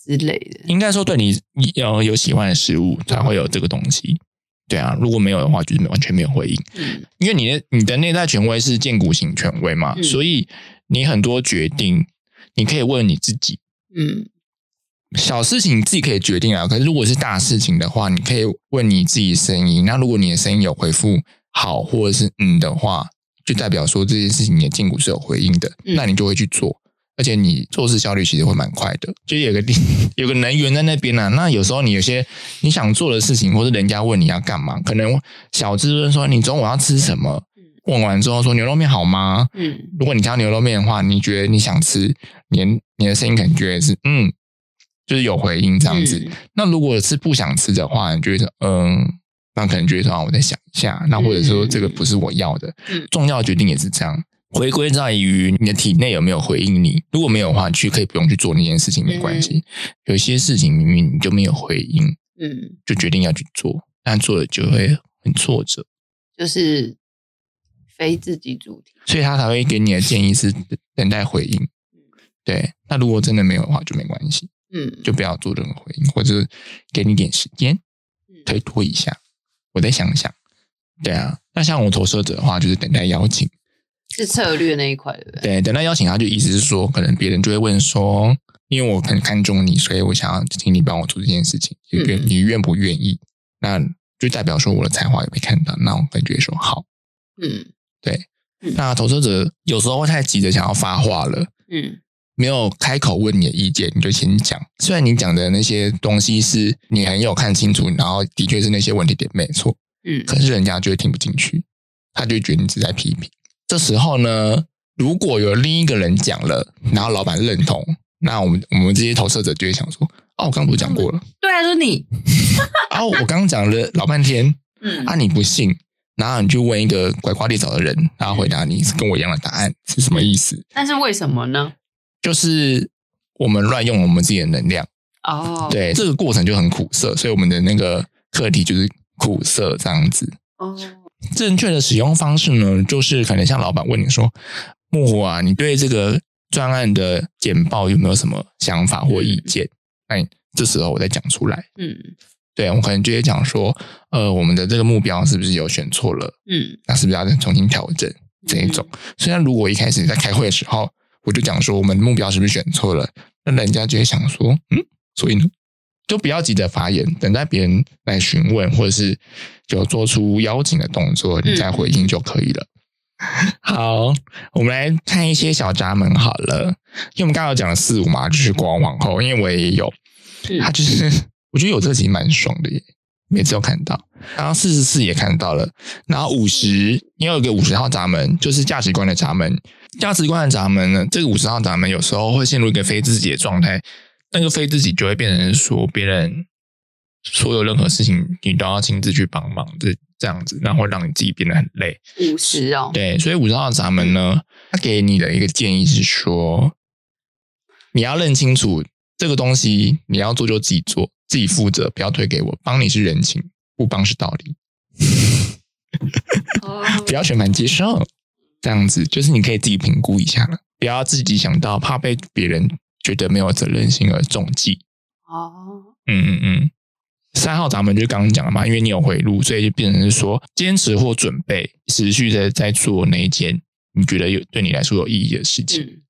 [SPEAKER 3] 之类的？
[SPEAKER 2] 应该说对你你要有喜欢的食物才会有这个东西。对啊，如果没有的话，就是完全没有回应。
[SPEAKER 3] 嗯
[SPEAKER 2] 因为你的你的内在权威是建骨型权威嘛，
[SPEAKER 3] 嗯
[SPEAKER 2] 所以你很多决定，你可以问你自己，
[SPEAKER 3] 嗯
[SPEAKER 2] 小事情你自己可以决定啊。可是如果是大事情的话，你可以问你自己声音。那如果你的声音有回复好或者是嗯的话，就代表说这件事情你的筋骨是有回应的，
[SPEAKER 3] 嗯
[SPEAKER 2] 那你就会去做。而且你做事效率其实会蛮快的，就有个地 有个能源在那边呢、啊。那有时候你有些你想做的事情，或者人家问你要干嘛，可能小智问说你中午要吃什么，问完之后说牛肉面好吗？
[SPEAKER 3] 嗯
[SPEAKER 2] 如果你讲牛肉面的话，你觉得你想吃，你的你的声音可能觉得是嗯，就是有回应这样子。
[SPEAKER 3] 嗯
[SPEAKER 2] 那如果是不想吃的话，你就会说嗯，那可能觉得说啊我再想一下。那或者说这个不是我要的，
[SPEAKER 3] 嗯
[SPEAKER 2] 重要的决定也是这样。回归在于你的体内有没有回应你，如果没有的话，去可以不用去做那件事情，没关系。有些事情明明你就没有回应，
[SPEAKER 3] 嗯，
[SPEAKER 2] 就决定要去做，但做了就会很挫折，
[SPEAKER 3] 就是非自己主题。
[SPEAKER 2] 所以他才会给你的建议是等待回应。对，那如果真的没有的话，就没关系，
[SPEAKER 3] 嗯
[SPEAKER 2] 就不要做任何回应，或者是给你点时间
[SPEAKER 3] 嗯
[SPEAKER 2] 推脱一下，我再想想。对啊，那像我投射者的话，就是等待邀请。
[SPEAKER 3] 是策略那一块，对不对？
[SPEAKER 2] 对，等待邀请，他就意思是说，可能别人就会问说，因为我很看重你，所以我想要请你帮我做这件事情，你愿
[SPEAKER 3] 嗯
[SPEAKER 2] 你愿不愿意？那就代表说我的才华有被看到，那我感觉说好。
[SPEAKER 3] 嗯
[SPEAKER 2] 那投射者有时候会太急着想要发话了，
[SPEAKER 3] 嗯
[SPEAKER 2] 没有开口问你的意见，你就先讲。虽然你讲的那些东西是你很有看清楚，然后的确是那些问题点没错，
[SPEAKER 3] 嗯
[SPEAKER 2] 可是人家就会听不进去，他就会觉得你是在批评。这时候呢，如果有另一个人讲了，然后老板认同，那我们我们这些投射者就会想说：哦，我刚刚不是讲过了？
[SPEAKER 3] 对啊，就是你。
[SPEAKER 2] 啊，我刚刚讲了老半天，
[SPEAKER 3] 嗯
[SPEAKER 2] 啊，你不信，然后你就问一个拐瓜裂枣的人，然后回答你是跟我一样的答案，是什么意思？
[SPEAKER 3] 但是为什么呢？
[SPEAKER 2] 就是我们乱用我们自己的能量。
[SPEAKER 3] 哦，
[SPEAKER 2] 对，这个过程就很苦涩，所以我们的那个课题就是苦涩这样子。
[SPEAKER 3] 哦，
[SPEAKER 2] 正确的使用方式呢，就是可能像老板问你说：“木虎啊，你对这个专案的简报有没有什么想法或意见？”哎，这时候我再讲出来。
[SPEAKER 3] 嗯
[SPEAKER 2] 对我可能就会讲说：“呃，我们的这个目标是不是有选错了？
[SPEAKER 3] 嗯
[SPEAKER 2] 那是不是要再重新调整这一种？”虽然如果一开始在开会的时候，我就讲说我们目标是不是选错了，那人家就会想说：“嗯，所以呢？”就不要急着发言，等待别人来询问，或者是就做出邀请的动作，你再回应就可以了。好，我们来看一些小闸门好了，因为我们刚刚有讲了四五嘛，就是国王皇后，因为我也有，
[SPEAKER 3] 嗯
[SPEAKER 2] 他就是我觉得有这个其实蛮爽的耶，每次都看到。然后四十四也看到了，然后五十，因为有个五十号闸门，就是价值观的闸门。价值观的闸门呢，这个五十号闸门有时候会陷入一个非自己的状态，那个非自己就会变成说别人所有任何事情你都要亲自去帮忙，这这样子，然后会让你自己变得很累。
[SPEAKER 3] 五十哦，
[SPEAKER 2] 对，所以五十号闸门呢，他给你的一个建议是说，你要认清楚这个东西，你要做就自己做，自己负责，不要推给我，帮你是人情，不帮是道理，
[SPEAKER 3] 哦
[SPEAKER 2] 不要全盘接受。这样子就是你可以自己评估一下了，不要自己想到怕被别人觉得没有责任心而中计。
[SPEAKER 3] 哦，
[SPEAKER 2] 嗯嗯嗯，三号闸门就刚刚讲了嘛，因为你有回路，所以就变成是说坚持或准备，持续的在做那一件你觉得有对你来说有意义的事情。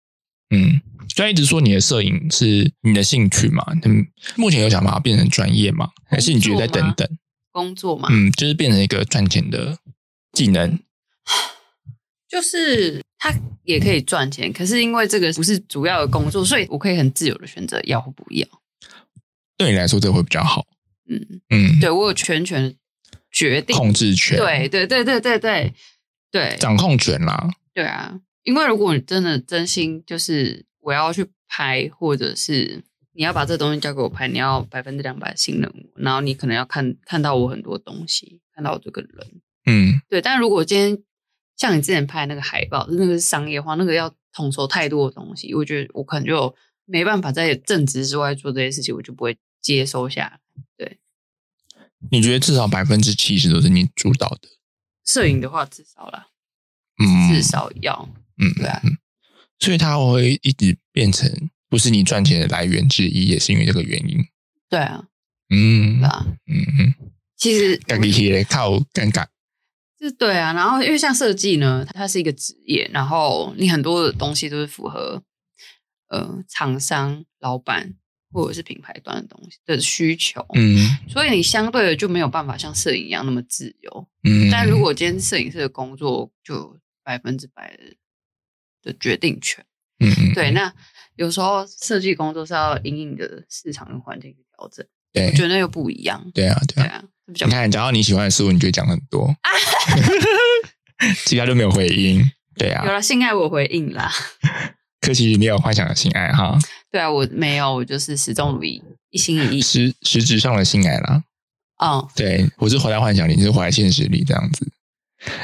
[SPEAKER 3] 嗯，
[SPEAKER 2] 嗯，虽然一直说你的摄影是你的兴趣嘛，嗯，目前有想把它变成专业吗，还是你觉得再等等？
[SPEAKER 3] 工作嘛，
[SPEAKER 2] 嗯，就是变成一个赚钱的技能。
[SPEAKER 3] 就是它也可以赚钱，可是因为这个不是主要的工作，所以我可以很自由的选择要或不要。
[SPEAKER 2] 对你来说，这会比较好。
[SPEAKER 3] 嗯
[SPEAKER 2] 嗯，
[SPEAKER 3] 对我有全权决定
[SPEAKER 2] 控制权，
[SPEAKER 3] 对对对对对对对，
[SPEAKER 2] 掌控权啦。
[SPEAKER 3] 对啊，因为如果你真的真心就是我要去拍，或者是你要把这东西交给我拍，你要百分之两百信任我，然后你可能要看看到我很多东西，看到我这个人。
[SPEAKER 2] 嗯，
[SPEAKER 3] 对。但如果今天像你之前拍那个海报，那个是商业化，那个要统筹太多的东西，我觉得我可能就没办法在正职之外做这些事情，我就不会接收下来。对，
[SPEAKER 2] 你觉得至少百分之七十都是你主导的？
[SPEAKER 3] 摄影的话，至少啦，
[SPEAKER 2] 嗯，
[SPEAKER 3] 至少要，
[SPEAKER 2] 嗯，
[SPEAKER 3] 对啊，
[SPEAKER 2] 所以它会一直变成不是你赚钱的来源之一，也是因为这个原因。
[SPEAKER 3] 对啊，
[SPEAKER 2] 嗯，
[SPEAKER 3] 对啊，
[SPEAKER 2] 嗯嗯，
[SPEAKER 3] 其实
[SPEAKER 2] 尴尬，靠尴尬。
[SPEAKER 3] 就对啊，然后因为像设计呢，它是一个职业，然后你很多的东西都是符合呃厂商、老板或者是品牌端的东西的需求，
[SPEAKER 2] 嗯
[SPEAKER 3] 所以你相对的就没有办法像摄影一样那么自由。
[SPEAKER 2] 嗯，
[SPEAKER 3] 但如果今天摄影师的工作就百分之百的的决定权，
[SPEAKER 2] 嗯嗯
[SPEAKER 3] 对，那有时候设计工作是要因应的市场跟环境去调整，
[SPEAKER 2] 对
[SPEAKER 3] 我觉得那又不一样。
[SPEAKER 2] 对啊对啊，
[SPEAKER 3] 对啊，
[SPEAKER 2] 你看，讲到你喜欢的事物，你就会讲很多，其他都没有回应。对啊，
[SPEAKER 3] 有了性爱我回应啦。
[SPEAKER 2] 可惜没有幻想的性爱哈，
[SPEAKER 3] 对啊，我没有，我就是始终如一，一心一意。
[SPEAKER 2] 实实质上的性爱啦。
[SPEAKER 3] 嗯，
[SPEAKER 2] 对我是活在幻想里，你是活在现实里这样子。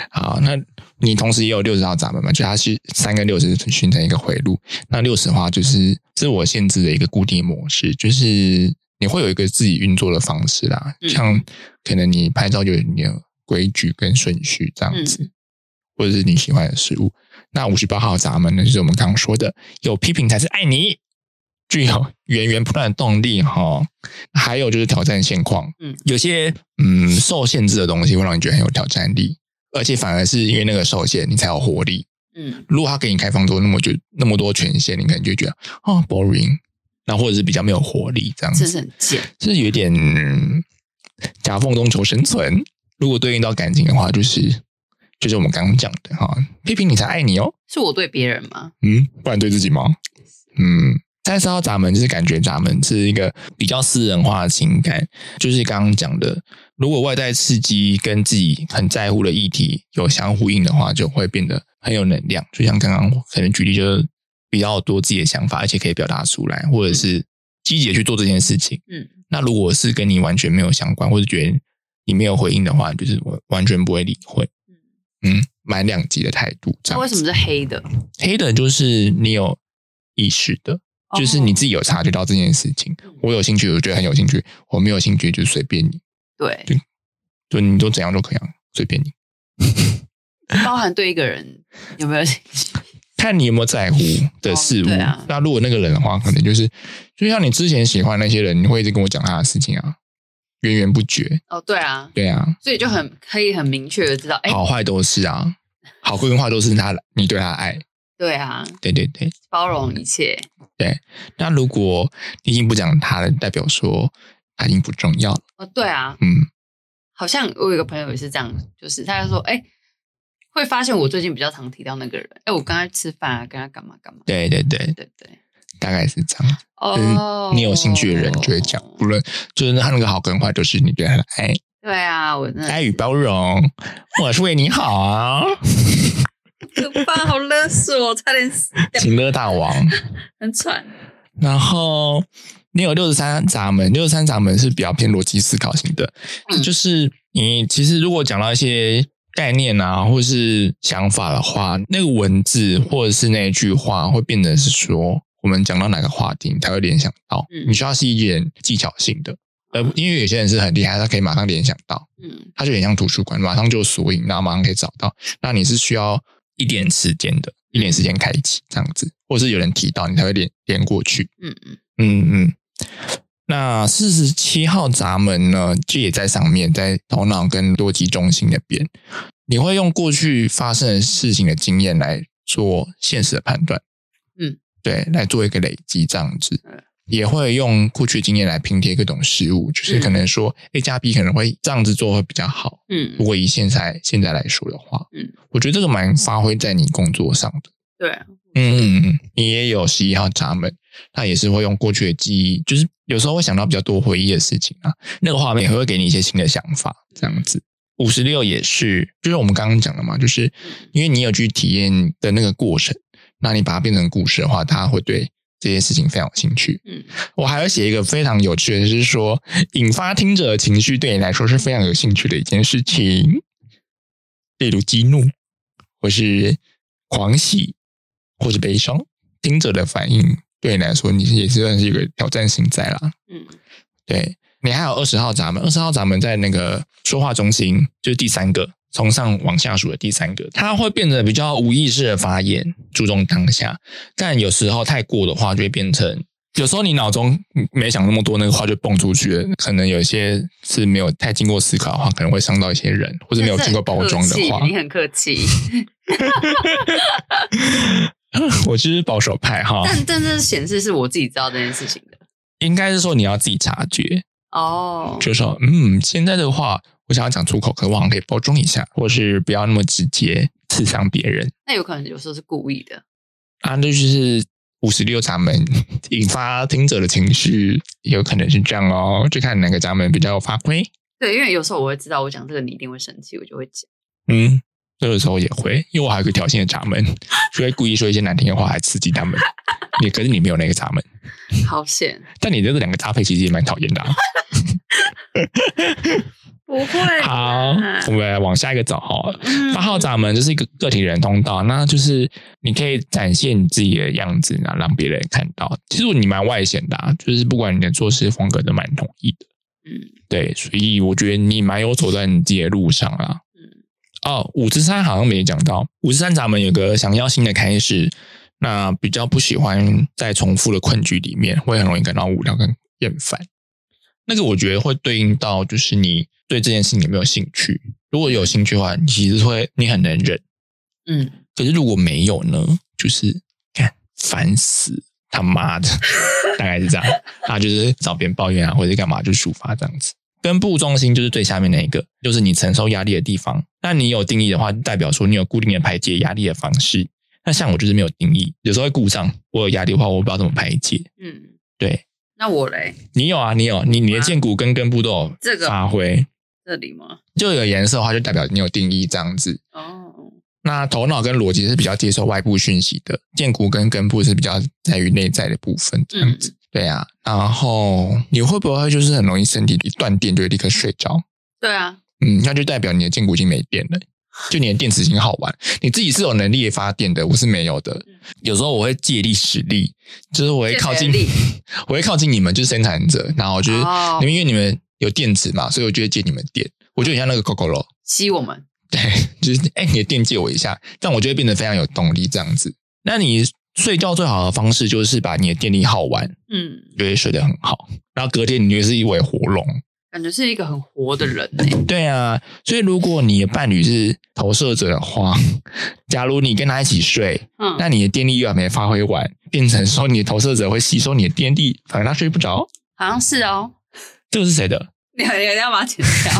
[SPEAKER 2] 好，那你同时也有六十号闸门嘛？就它是三跟六十形成一个回路。那六十的话就是自我限制的一个固定模式，就是你会有一个自己运作的方式啦。
[SPEAKER 3] 嗯
[SPEAKER 2] 像可能你拍照就有你的规矩跟顺序这样子，或者是你喜欢的事物。那五十八号闸门呢，就是我们刚刚说的，有批评才是爱你，具有源源不断的动力哈。还有就是挑战现况，
[SPEAKER 3] 嗯
[SPEAKER 2] 有些嗯受限制的东西会让你觉得很有挑战力，而且反而是因为那个受限，你才有活力。
[SPEAKER 3] 嗯
[SPEAKER 2] 如果他给你开放多那么就那么多权限，你可能就会觉得哦 boring，那或者是比较没有活力这样子，
[SPEAKER 3] 这是很贱。
[SPEAKER 2] 就是有点嗯夹缝中求生存。如果对应到感情的话，就是就是我们刚刚讲的哈，批评你才爱你哦。
[SPEAKER 3] 是我对别人吗？
[SPEAKER 2] 嗯，不然对自己吗？嗯，三十号闸门就是感觉闸门，是一个比较私人化的情感，就是刚刚讲的，如果外在刺激跟自己很在乎的议题有相呼应的话，就会变得很有能量。就像刚刚可能举例，就是比较多自己的想法，而且可以表达出来，或者是积极的去做这件事情。
[SPEAKER 3] 嗯，
[SPEAKER 2] 那如果是跟你完全没有相关，或者觉得你没有回应的话，就是我完全不会理会。嗯，蛮两极的态度。这样
[SPEAKER 3] 那为什么是黑的？
[SPEAKER 2] 黑的就是你有意识的，就是你自己有察觉到这件事情。
[SPEAKER 3] 嗯
[SPEAKER 2] 我有兴趣，我觉得很有兴趣；我没有兴趣，就随便你，
[SPEAKER 3] 对，
[SPEAKER 2] 就你都怎样都可以啊，随便你。
[SPEAKER 3] 包含对一个人有没有？
[SPEAKER 2] 看你有没有在乎的事物。
[SPEAKER 3] 哦啊
[SPEAKER 2] 那如果那个人的话，可能就是就像你之前喜欢那些人，你会一直跟我讲他的事情啊，源源不绝。
[SPEAKER 3] 哦，对啊，
[SPEAKER 2] 对啊，
[SPEAKER 3] 所以就很可以很明确的知道，哎，
[SPEAKER 2] 好坏都是啊，好跟坏都是他你对他的爱。
[SPEAKER 3] 对啊，
[SPEAKER 2] 对对对。
[SPEAKER 3] 包容一切。
[SPEAKER 2] 对那如果你已经不讲他了，代表说他已经不重要了。
[SPEAKER 3] 哦，对啊，
[SPEAKER 2] 嗯，
[SPEAKER 3] 好像我有一个朋友也是这样，就是他就说，哎，会发现我最近比较常提到那个人，哎，我跟他吃饭啊，跟他干嘛干嘛。
[SPEAKER 2] 对对对，
[SPEAKER 3] 对对，
[SPEAKER 2] 大概是这样。
[SPEAKER 3] 哦，
[SPEAKER 2] 你有兴趣的人就会讲，不论就是他那个好跟坏，就是你对他的爱
[SPEAKER 3] 对啊，我
[SPEAKER 2] 爱与包容。我是为你好啊，
[SPEAKER 3] 可怕，好勒索，差点死掉，
[SPEAKER 2] 情勒大王。
[SPEAKER 3] 很喘。
[SPEAKER 2] 然后你有六十三闸门，六十三闸门是比较偏逻辑思考型的，
[SPEAKER 3] 嗯
[SPEAKER 2] 就是你其实如果讲到一些概念啊，或是想法的话，那个文字或者是那一句话，会变得是说我们讲到哪个话题，你才会联想到。
[SPEAKER 3] 嗯
[SPEAKER 2] 你需要是一点技巧性的，呃，因为有些人是很厉害，他可以马上联想到，
[SPEAKER 3] 嗯
[SPEAKER 2] 他就很像图书馆，马上就索引，然后马上可以找到。那你是需要一点时间的，一点时间开启这样子，或者是有人提到你才会连连过去。
[SPEAKER 3] 嗯嗯，
[SPEAKER 2] 嗯嗯，那四十七号闸门呢，这也在上面，在头脑跟逻辑中心那边，你会用过去发生的事情的经验来做现实的判断，
[SPEAKER 3] 嗯，
[SPEAKER 2] 对，来做一个累积这样子。
[SPEAKER 3] 嗯。
[SPEAKER 2] 也会用过去的经验来拼贴各种事物，就是可能说 A 加 B 可能会这样子做会比较好。
[SPEAKER 3] 嗯。
[SPEAKER 2] 如果以现在现在来说的话，
[SPEAKER 3] 嗯，
[SPEAKER 2] 我觉得这个蛮发挥在你工作上的。
[SPEAKER 3] 对啊，
[SPEAKER 2] 嗯嗯嗯，你也有十一号闸门，那也是会用过去的记忆，就是有时候会想到比较多回忆的事情啊，那个画面也会给你一些新的想法，这样子。五十六也是，就是我们刚刚讲的嘛，就是因为你有去体验的那个过程，那你把它变成故事的话，大家会对这件事情非常有兴趣。
[SPEAKER 3] 嗯
[SPEAKER 2] 我还要写一个非常有趣的，就是说引发听者的情绪对你来说是非常有兴趣的一件事情，例如激怒，或是狂喜，或是悲伤，听者的反应对你来说，你也是算是一个挑战性在啦。
[SPEAKER 3] 嗯
[SPEAKER 2] 对你还有二十号闸门，二十号闸门在那个说话中心，就是第三个，从上往下数的第三个，它会变得比较无意识的发言，注重当下，但有时候太过的话，就会变成。有时候你脑中没想那么多，那个话就蹦出去了。可能有一些是没有太经过思考的话，可能会伤到一些人，或者没有经过包装的话。
[SPEAKER 3] 你很客气，
[SPEAKER 2] 我就是保守派哈，
[SPEAKER 3] 但但这显示是我自己知道这件事情的
[SPEAKER 2] 应该是说你要自己察觉，
[SPEAKER 3] 哦。
[SPEAKER 2] 就说嗯，现在的话，我想要讲出口，可我好像可以包装一下，或是不要那么直接刺伤别人
[SPEAKER 3] 那有可能有时候是故意的，
[SPEAKER 2] 啊。那就是五十六闸门 引发听者的情绪，有可能是这样哦，就看哪个闸门比较有发挥。
[SPEAKER 3] 对，因为有时候我会知道我讲这个你一定会生气，我就会讲。
[SPEAKER 2] 嗯，这个时候也会，因为我还有个挑衅的闸门，就会故意说一些难听的话来刺激他们。你可是你没有那个闸门，
[SPEAKER 3] 好险，
[SPEAKER 2] 但你这个两个搭配其实也蛮讨厌的、啊。
[SPEAKER 3] 不会
[SPEAKER 2] 好，我们来往下一个走哈。
[SPEAKER 3] 嗯
[SPEAKER 2] 八号闸门就是一个个体人通道，那就是你可以展现你自己的样子，然后让别人看到。其实你蛮外显的、啊，就是不管你的做事风格都蛮统一的。
[SPEAKER 3] 嗯
[SPEAKER 2] 对，所以我觉得你蛮有走在你自己的路上啦。
[SPEAKER 3] 嗯
[SPEAKER 2] 哦，五十三好像没讲到，五十三闸门有个想要新的开始，那比较不喜欢在重复的困局里面，会很容易感到无聊跟厌烦。那个我觉得会对应到就是你对这件事情有没有兴趣。如果有兴趣的话，你其实会你很能忍。
[SPEAKER 3] 嗯，
[SPEAKER 2] 可是如果没有呢，就是看烦死他妈的，大概是这样。他就是找别人抱怨啊，或者干嘛就抒发这样子。根部中心就是最下面那一个，就是你承受压力的地方。那你有定义的话，代表说你有固定的排解压力的方式。那像我就是没有定义，有时候会故障。我有压力的话，我不知道怎么排解。
[SPEAKER 3] 嗯，
[SPEAKER 2] 对
[SPEAKER 3] 那我嘞，
[SPEAKER 2] 你有啊，你有，你你的剑骨跟根部都有
[SPEAKER 3] 这个
[SPEAKER 2] 发挥。
[SPEAKER 3] 这里吗？
[SPEAKER 2] 就有颜色的话，就代表你有定义这样子。
[SPEAKER 3] 哦，
[SPEAKER 2] 那头脑跟逻辑是比较接受外部讯息的，剑骨跟根部是比较在于内在的部分，这样子。对啊，然后你会不会就是很容易身体一断电就会立刻睡着？
[SPEAKER 3] 对啊，
[SPEAKER 2] 嗯，那就代表你的筋骨已经没电了，就你的电池已经耗完。你自己是有能力发电的，我是没有的。有时候我会借力使力，就是我会靠近我会靠近你们，就是生产者，然后我就是、
[SPEAKER 3] 哦
[SPEAKER 2] 因为因为你们有电池嘛，所以我就会借你们电。我就很像那个 Coco 咯。
[SPEAKER 3] 吸我们，
[SPEAKER 2] 对，就是哎，你的电借我一下，但我就会变得非常有动力这样子。那你睡觉最好的方式就是把你的电力耗完，
[SPEAKER 3] 嗯，
[SPEAKER 2] 就会睡得很好。然后隔天你就是一尾活龙。
[SPEAKER 3] 感觉是一个很活的人呢。
[SPEAKER 2] 对啊，所以如果你的伴侣是投射者的话，假如你跟他一起睡，
[SPEAKER 3] 嗯，
[SPEAKER 2] 那你的电力又还没发挥完，变成说你的投射者会吸收你的电力，反而他睡不着。
[SPEAKER 3] 好像是哦，
[SPEAKER 2] 这个是谁的？
[SPEAKER 3] 你你一定要把它剪掉。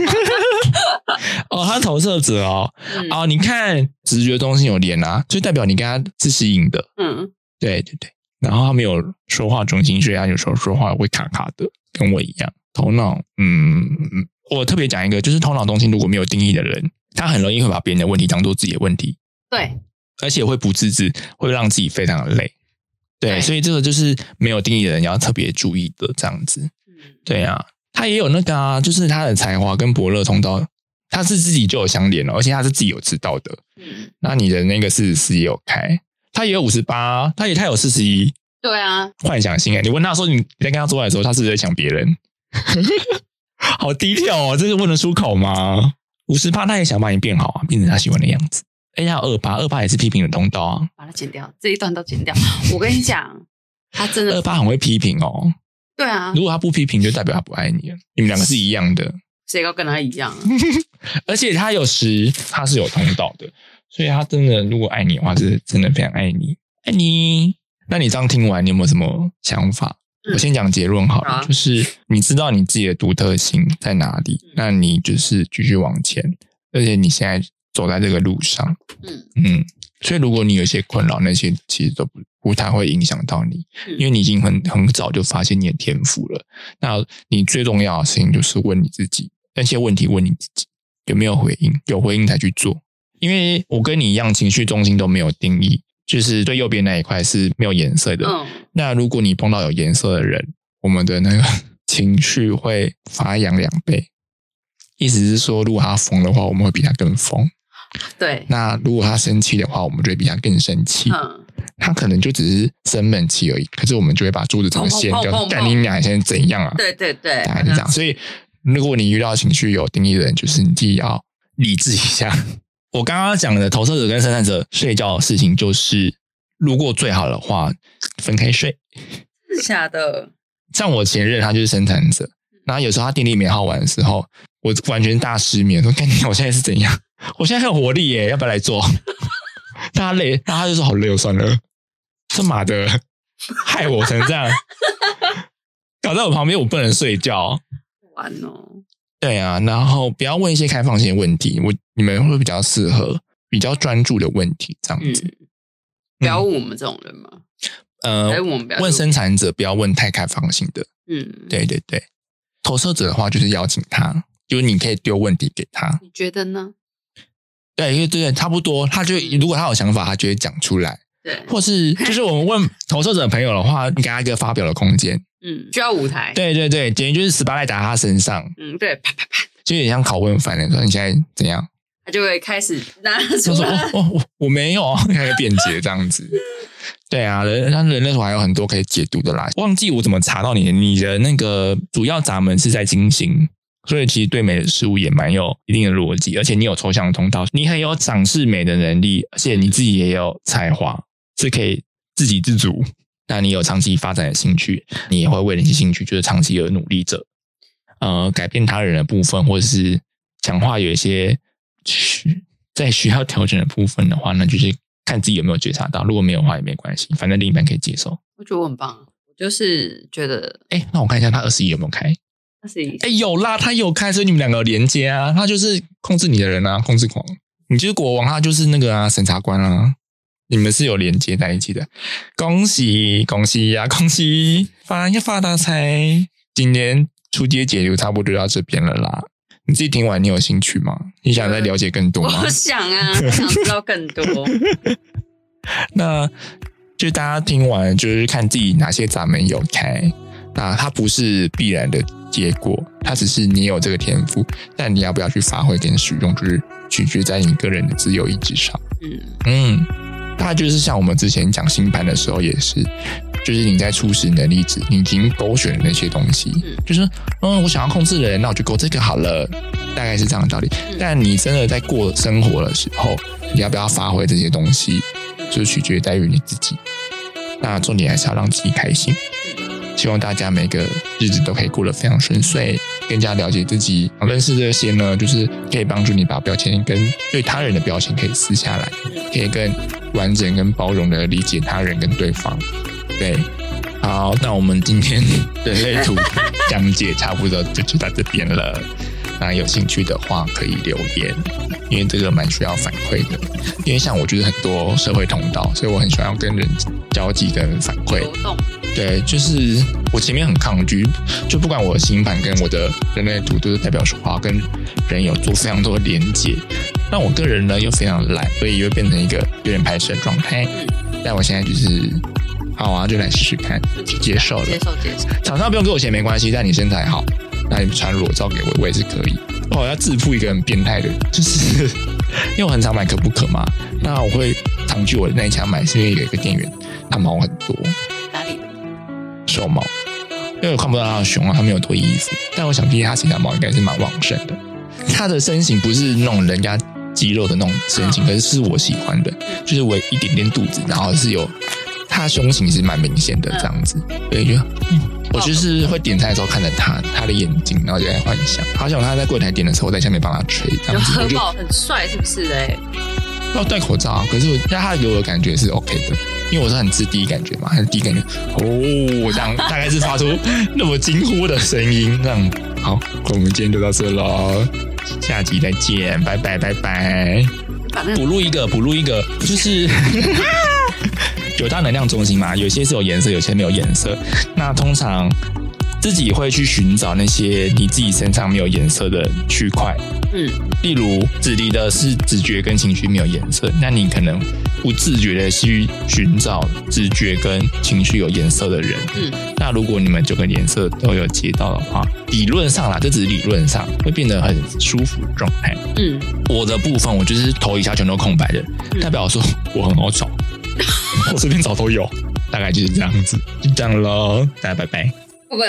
[SPEAKER 2] 哦，他是投射者哦。
[SPEAKER 3] 嗯
[SPEAKER 2] 哦，你看直觉中心有连啊，就代表你跟他是吸引的。
[SPEAKER 3] 嗯，
[SPEAKER 2] 对对对，然后他没有说话中心，所以他有时候说话会卡卡的，跟我一样。头脑，嗯，嗯我特别讲一个，就是头脑中心如果没有定义的人，他很容易会把别人的问题当做自己的问题，
[SPEAKER 3] 对，
[SPEAKER 2] 而且会不自知，会让自己非常的累。对，
[SPEAKER 3] 对
[SPEAKER 2] 所以这个就是没有定义的人要特别注意的，这样子。
[SPEAKER 3] 嗯
[SPEAKER 2] 对啊，他也有那个啊，就是他的才华跟伯乐通道，他是自己就有相连了，而且他是自己有知道的。
[SPEAKER 3] 嗯，
[SPEAKER 2] 那你的那个四十四也有开，他也有五十八，他也他有四十一，
[SPEAKER 3] 对啊，
[SPEAKER 2] 幻想性哎！你问他说你在跟他做爱的时候，他是不是在想别人？好低调哦，这个问得出口吗？五十八他也想把你变好啊，变成他喜欢的样子。哎，还有二八，二八也是批评的通道啊，
[SPEAKER 3] 把它剪掉，这一段都剪掉。我跟你讲，他真的
[SPEAKER 2] 二八很会批评哦。
[SPEAKER 3] 对啊
[SPEAKER 2] 如，果他不批评，就代表他不爱你了。你们两个是一样的，
[SPEAKER 3] 谁要跟他一样啊？
[SPEAKER 2] 而且他有时他是有通道的，所以他真的如果爱你的话，是真的非常爱你，爱你。那你这样听完，你有没有什么想法？
[SPEAKER 3] 嗯
[SPEAKER 2] 我先讲结论好了，
[SPEAKER 3] 好
[SPEAKER 2] 就是你知道你自己的独特性在哪里，
[SPEAKER 3] 嗯
[SPEAKER 2] 那你就是继续往前，而且你现在走在这个路上，
[SPEAKER 3] 嗯
[SPEAKER 2] 嗯，所以如果你有一些困扰，那些其实都不不太会影响到你，
[SPEAKER 3] 嗯
[SPEAKER 2] 因为你已经很很早就发现你的天赋了。那你最重要的事情就是问你自己，那些问题问你自己有没有回应，有回应才去做。因为我跟你一样，情绪中心都没有定义，就是最右边那一块是没有颜色的。
[SPEAKER 3] 嗯，
[SPEAKER 2] 那如果你碰到有颜色的人，我们的那个 情绪会发扬两倍。意思是说，如果他疯的话，我们会比他更疯。
[SPEAKER 3] 对，
[SPEAKER 2] 那如果他生气的话，我们就会比他更生气。
[SPEAKER 3] 嗯，
[SPEAKER 2] 他可能就只是生闷气而已，可是我们就会把桌子整个掀掉
[SPEAKER 3] 砰砰砰砰，砰
[SPEAKER 2] 干你俩现在怎样啊？
[SPEAKER 3] 对对对，
[SPEAKER 2] 大概是这样。所以，如果你遇到情绪有定义的人，就是你自己要理智一下。我刚刚讲的投射者跟生产者睡觉的事情，就是如果最好的话，分开睡。
[SPEAKER 3] 是假的，
[SPEAKER 2] 像我前任，他就是生产者，然后有时候他电力没耗完的时候，我完全大失眠，说：“看你我现在是怎样？我现在很有活力耶，要不要来做？” 他累，然后他就说：“好累哦，算了。”这妈的，害我成这样，搞在我旁边，我不能睡觉。
[SPEAKER 3] 完哦，
[SPEAKER 2] 对啊，然后不要问一些开放性的问题，我你们会比较适合比较专注的问题，这样
[SPEAKER 3] 嗯
[SPEAKER 2] 子。，
[SPEAKER 3] 不要问我们这种人嘛，
[SPEAKER 2] 呃问生产者不要问太开放性的，
[SPEAKER 3] 嗯，，
[SPEAKER 2] 对对对。投射者的话，就是邀请他，就是你可以丢问题给他，
[SPEAKER 3] 你觉得呢？
[SPEAKER 2] 对，因为对对，差不多。他就
[SPEAKER 3] 嗯
[SPEAKER 2] 如果他有想法，他就会讲出来，
[SPEAKER 3] 对，
[SPEAKER 2] 或是 就是我们问投射者朋友的话，你给他一个发表的空间。
[SPEAKER 3] 嗯，需要舞台，，
[SPEAKER 2] 对对对，简直就是 spotlight 打他身上，
[SPEAKER 3] 嗯，对，啪啪啪，
[SPEAKER 2] 就有点像拷问犯人说你现在怎样？
[SPEAKER 3] 他就会开始拿出来，
[SPEAKER 2] 哦哦我我没有啊，开始辩解这样子。对啊，人他人类图还有很多可以解读的啦。忘记我怎么查到你的，你的那个主要闸门是在金星，所以其实对美的事物也蛮有一定的逻辑，而且你有抽象通道，你很有赏识美的能力，而且你自己也有才华，是可以自给自足。那你有长期发展的兴趣，你也会为了这些兴趣就是长期而努力着。呃，改变他人的部分，或者是讲话有一些需在需要调整的部分的话，那就是看自己有没有觉察到。如果没有的话也没关系，反正另一半可以接受。
[SPEAKER 3] 我觉得我很棒，我就是觉得
[SPEAKER 2] 哎，那我看一下他二十一有没有开？
[SPEAKER 3] 二十一
[SPEAKER 2] 哎，有啦，他有开，所以你们两个有连接啊。他就是控制你的人啊，控制狂。你就是国王，他就是那个啊，审查官啊。你们是有连接在一起的，恭喜恭喜呀、恭喜发呀发大财！今天出街解流差不多就到这边了啦。你自己听完，你有兴趣吗？你想再了解更多吗
[SPEAKER 3] 我？想啊，我想知道更多。
[SPEAKER 2] 那就大家听完，就是看自己哪些闸门有开。那它不是必然的结果，它只是你有这个天赋，但你要不要去发挥跟使用，就是取决在你个人的自由意志上。
[SPEAKER 3] 嗯
[SPEAKER 2] 嗯，大概就是像我们之前讲星盘的时候也是，就是你在初始能力值，你已经勾选了那些东西，
[SPEAKER 3] 嗯
[SPEAKER 2] 就是嗯，我想要控制人，那我就勾这个好了，大概是这样的道理。
[SPEAKER 3] 嗯
[SPEAKER 2] 但你真的在过生活的时候，你要不要发挥这些东西，就取决在于你自己。那重点还是要让自己开心。希望大家每个日子都可以过得非常顺遂，更加了解自己。认识这些呢，就是可以帮助你把标签跟对他人的标签可以撕下来，可以更完整跟包容的理解他人跟对方。对，好，那我们今天人类图讲解差不多就就到这边了。那有兴趣的话可以留言，因为这个蛮需要反馈的。因为像我就是很多社会通道，所以我很喜欢要跟人交际跟反馈。对，就是我前面很抗拒，就不管我的星盘跟我的人类图都是代表说话跟人有做非常多的连接，但我个人呢又非常懒，所以又变成一个有点排斥的状态。但我现在就是好啊，就来试试看，就接受了。
[SPEAKER 3] 接受接受。
[SPEAKER 2] 厂商不用给我钱没关系，但你身材好，那你传裸照给我，我也是可以。哦，要自负一个很变态的，就是因为我很常买可不可嘛，那我会常去我的那一家买，是因为有一个店员他毛很多，
[SPEAKER 3] 哪里？
[SPEAKER 2] 手毛，因为我看不到他的胸啊，他没有脱衣服，但我想必他其他毛应该是蛮旺盛的。他的身形不是那种人家肌肉的那种身形，可是是我喜欢的，就是我一点点肚子，然后是有他胸型是蛮明显的这样子，所以就嗯我就是会点菜的时候看着他他的眼睛，然后就在幻想，好想他在柜台点的时候，我在下面帮他吹，这
[SPEAKER 3] 有
[SPEAKER 2] 样子
[SPEAKER 3] 很好很帅是不是嘞？
[SPEAKER 2] 要戴口罩啊，可是我但他给我的感觉是 OK 的，因为我是很吃第一感觉嘛，很第一感觉哦，这样 大概是发出那么惊呼的声音，这样。好，我们今天就到这喽，下集再见，拜拜拜拜。补录一个，补录一个，就是 九大能量中心嘛，有些是有颜色，有些没有颜色。那通常自己会去寻找那些你自己身上没有颜色的区块，
[SPEAKER 3] 嗯，
[SPEAKER 2] 例如子离的是直觉跟情绪没有颜色，那你可能不自觉的去寻找直觉跟情绪有颜色的人。
[SPEAKER 3] 嗯，
[SPEAKER 2] 那如果你们九个颜色都有接到的话，理论上啦，这只是理论上会变得很舒服的状态。
[SPEAKER 3] 嗯，
[SPEAKER 2] 我的部分，我就是头一下全都空白的，代表说我很好找，我随便找都有，大概就是这样子，就这样喽，大家拜拜。
[SPEAKER 3] 会不会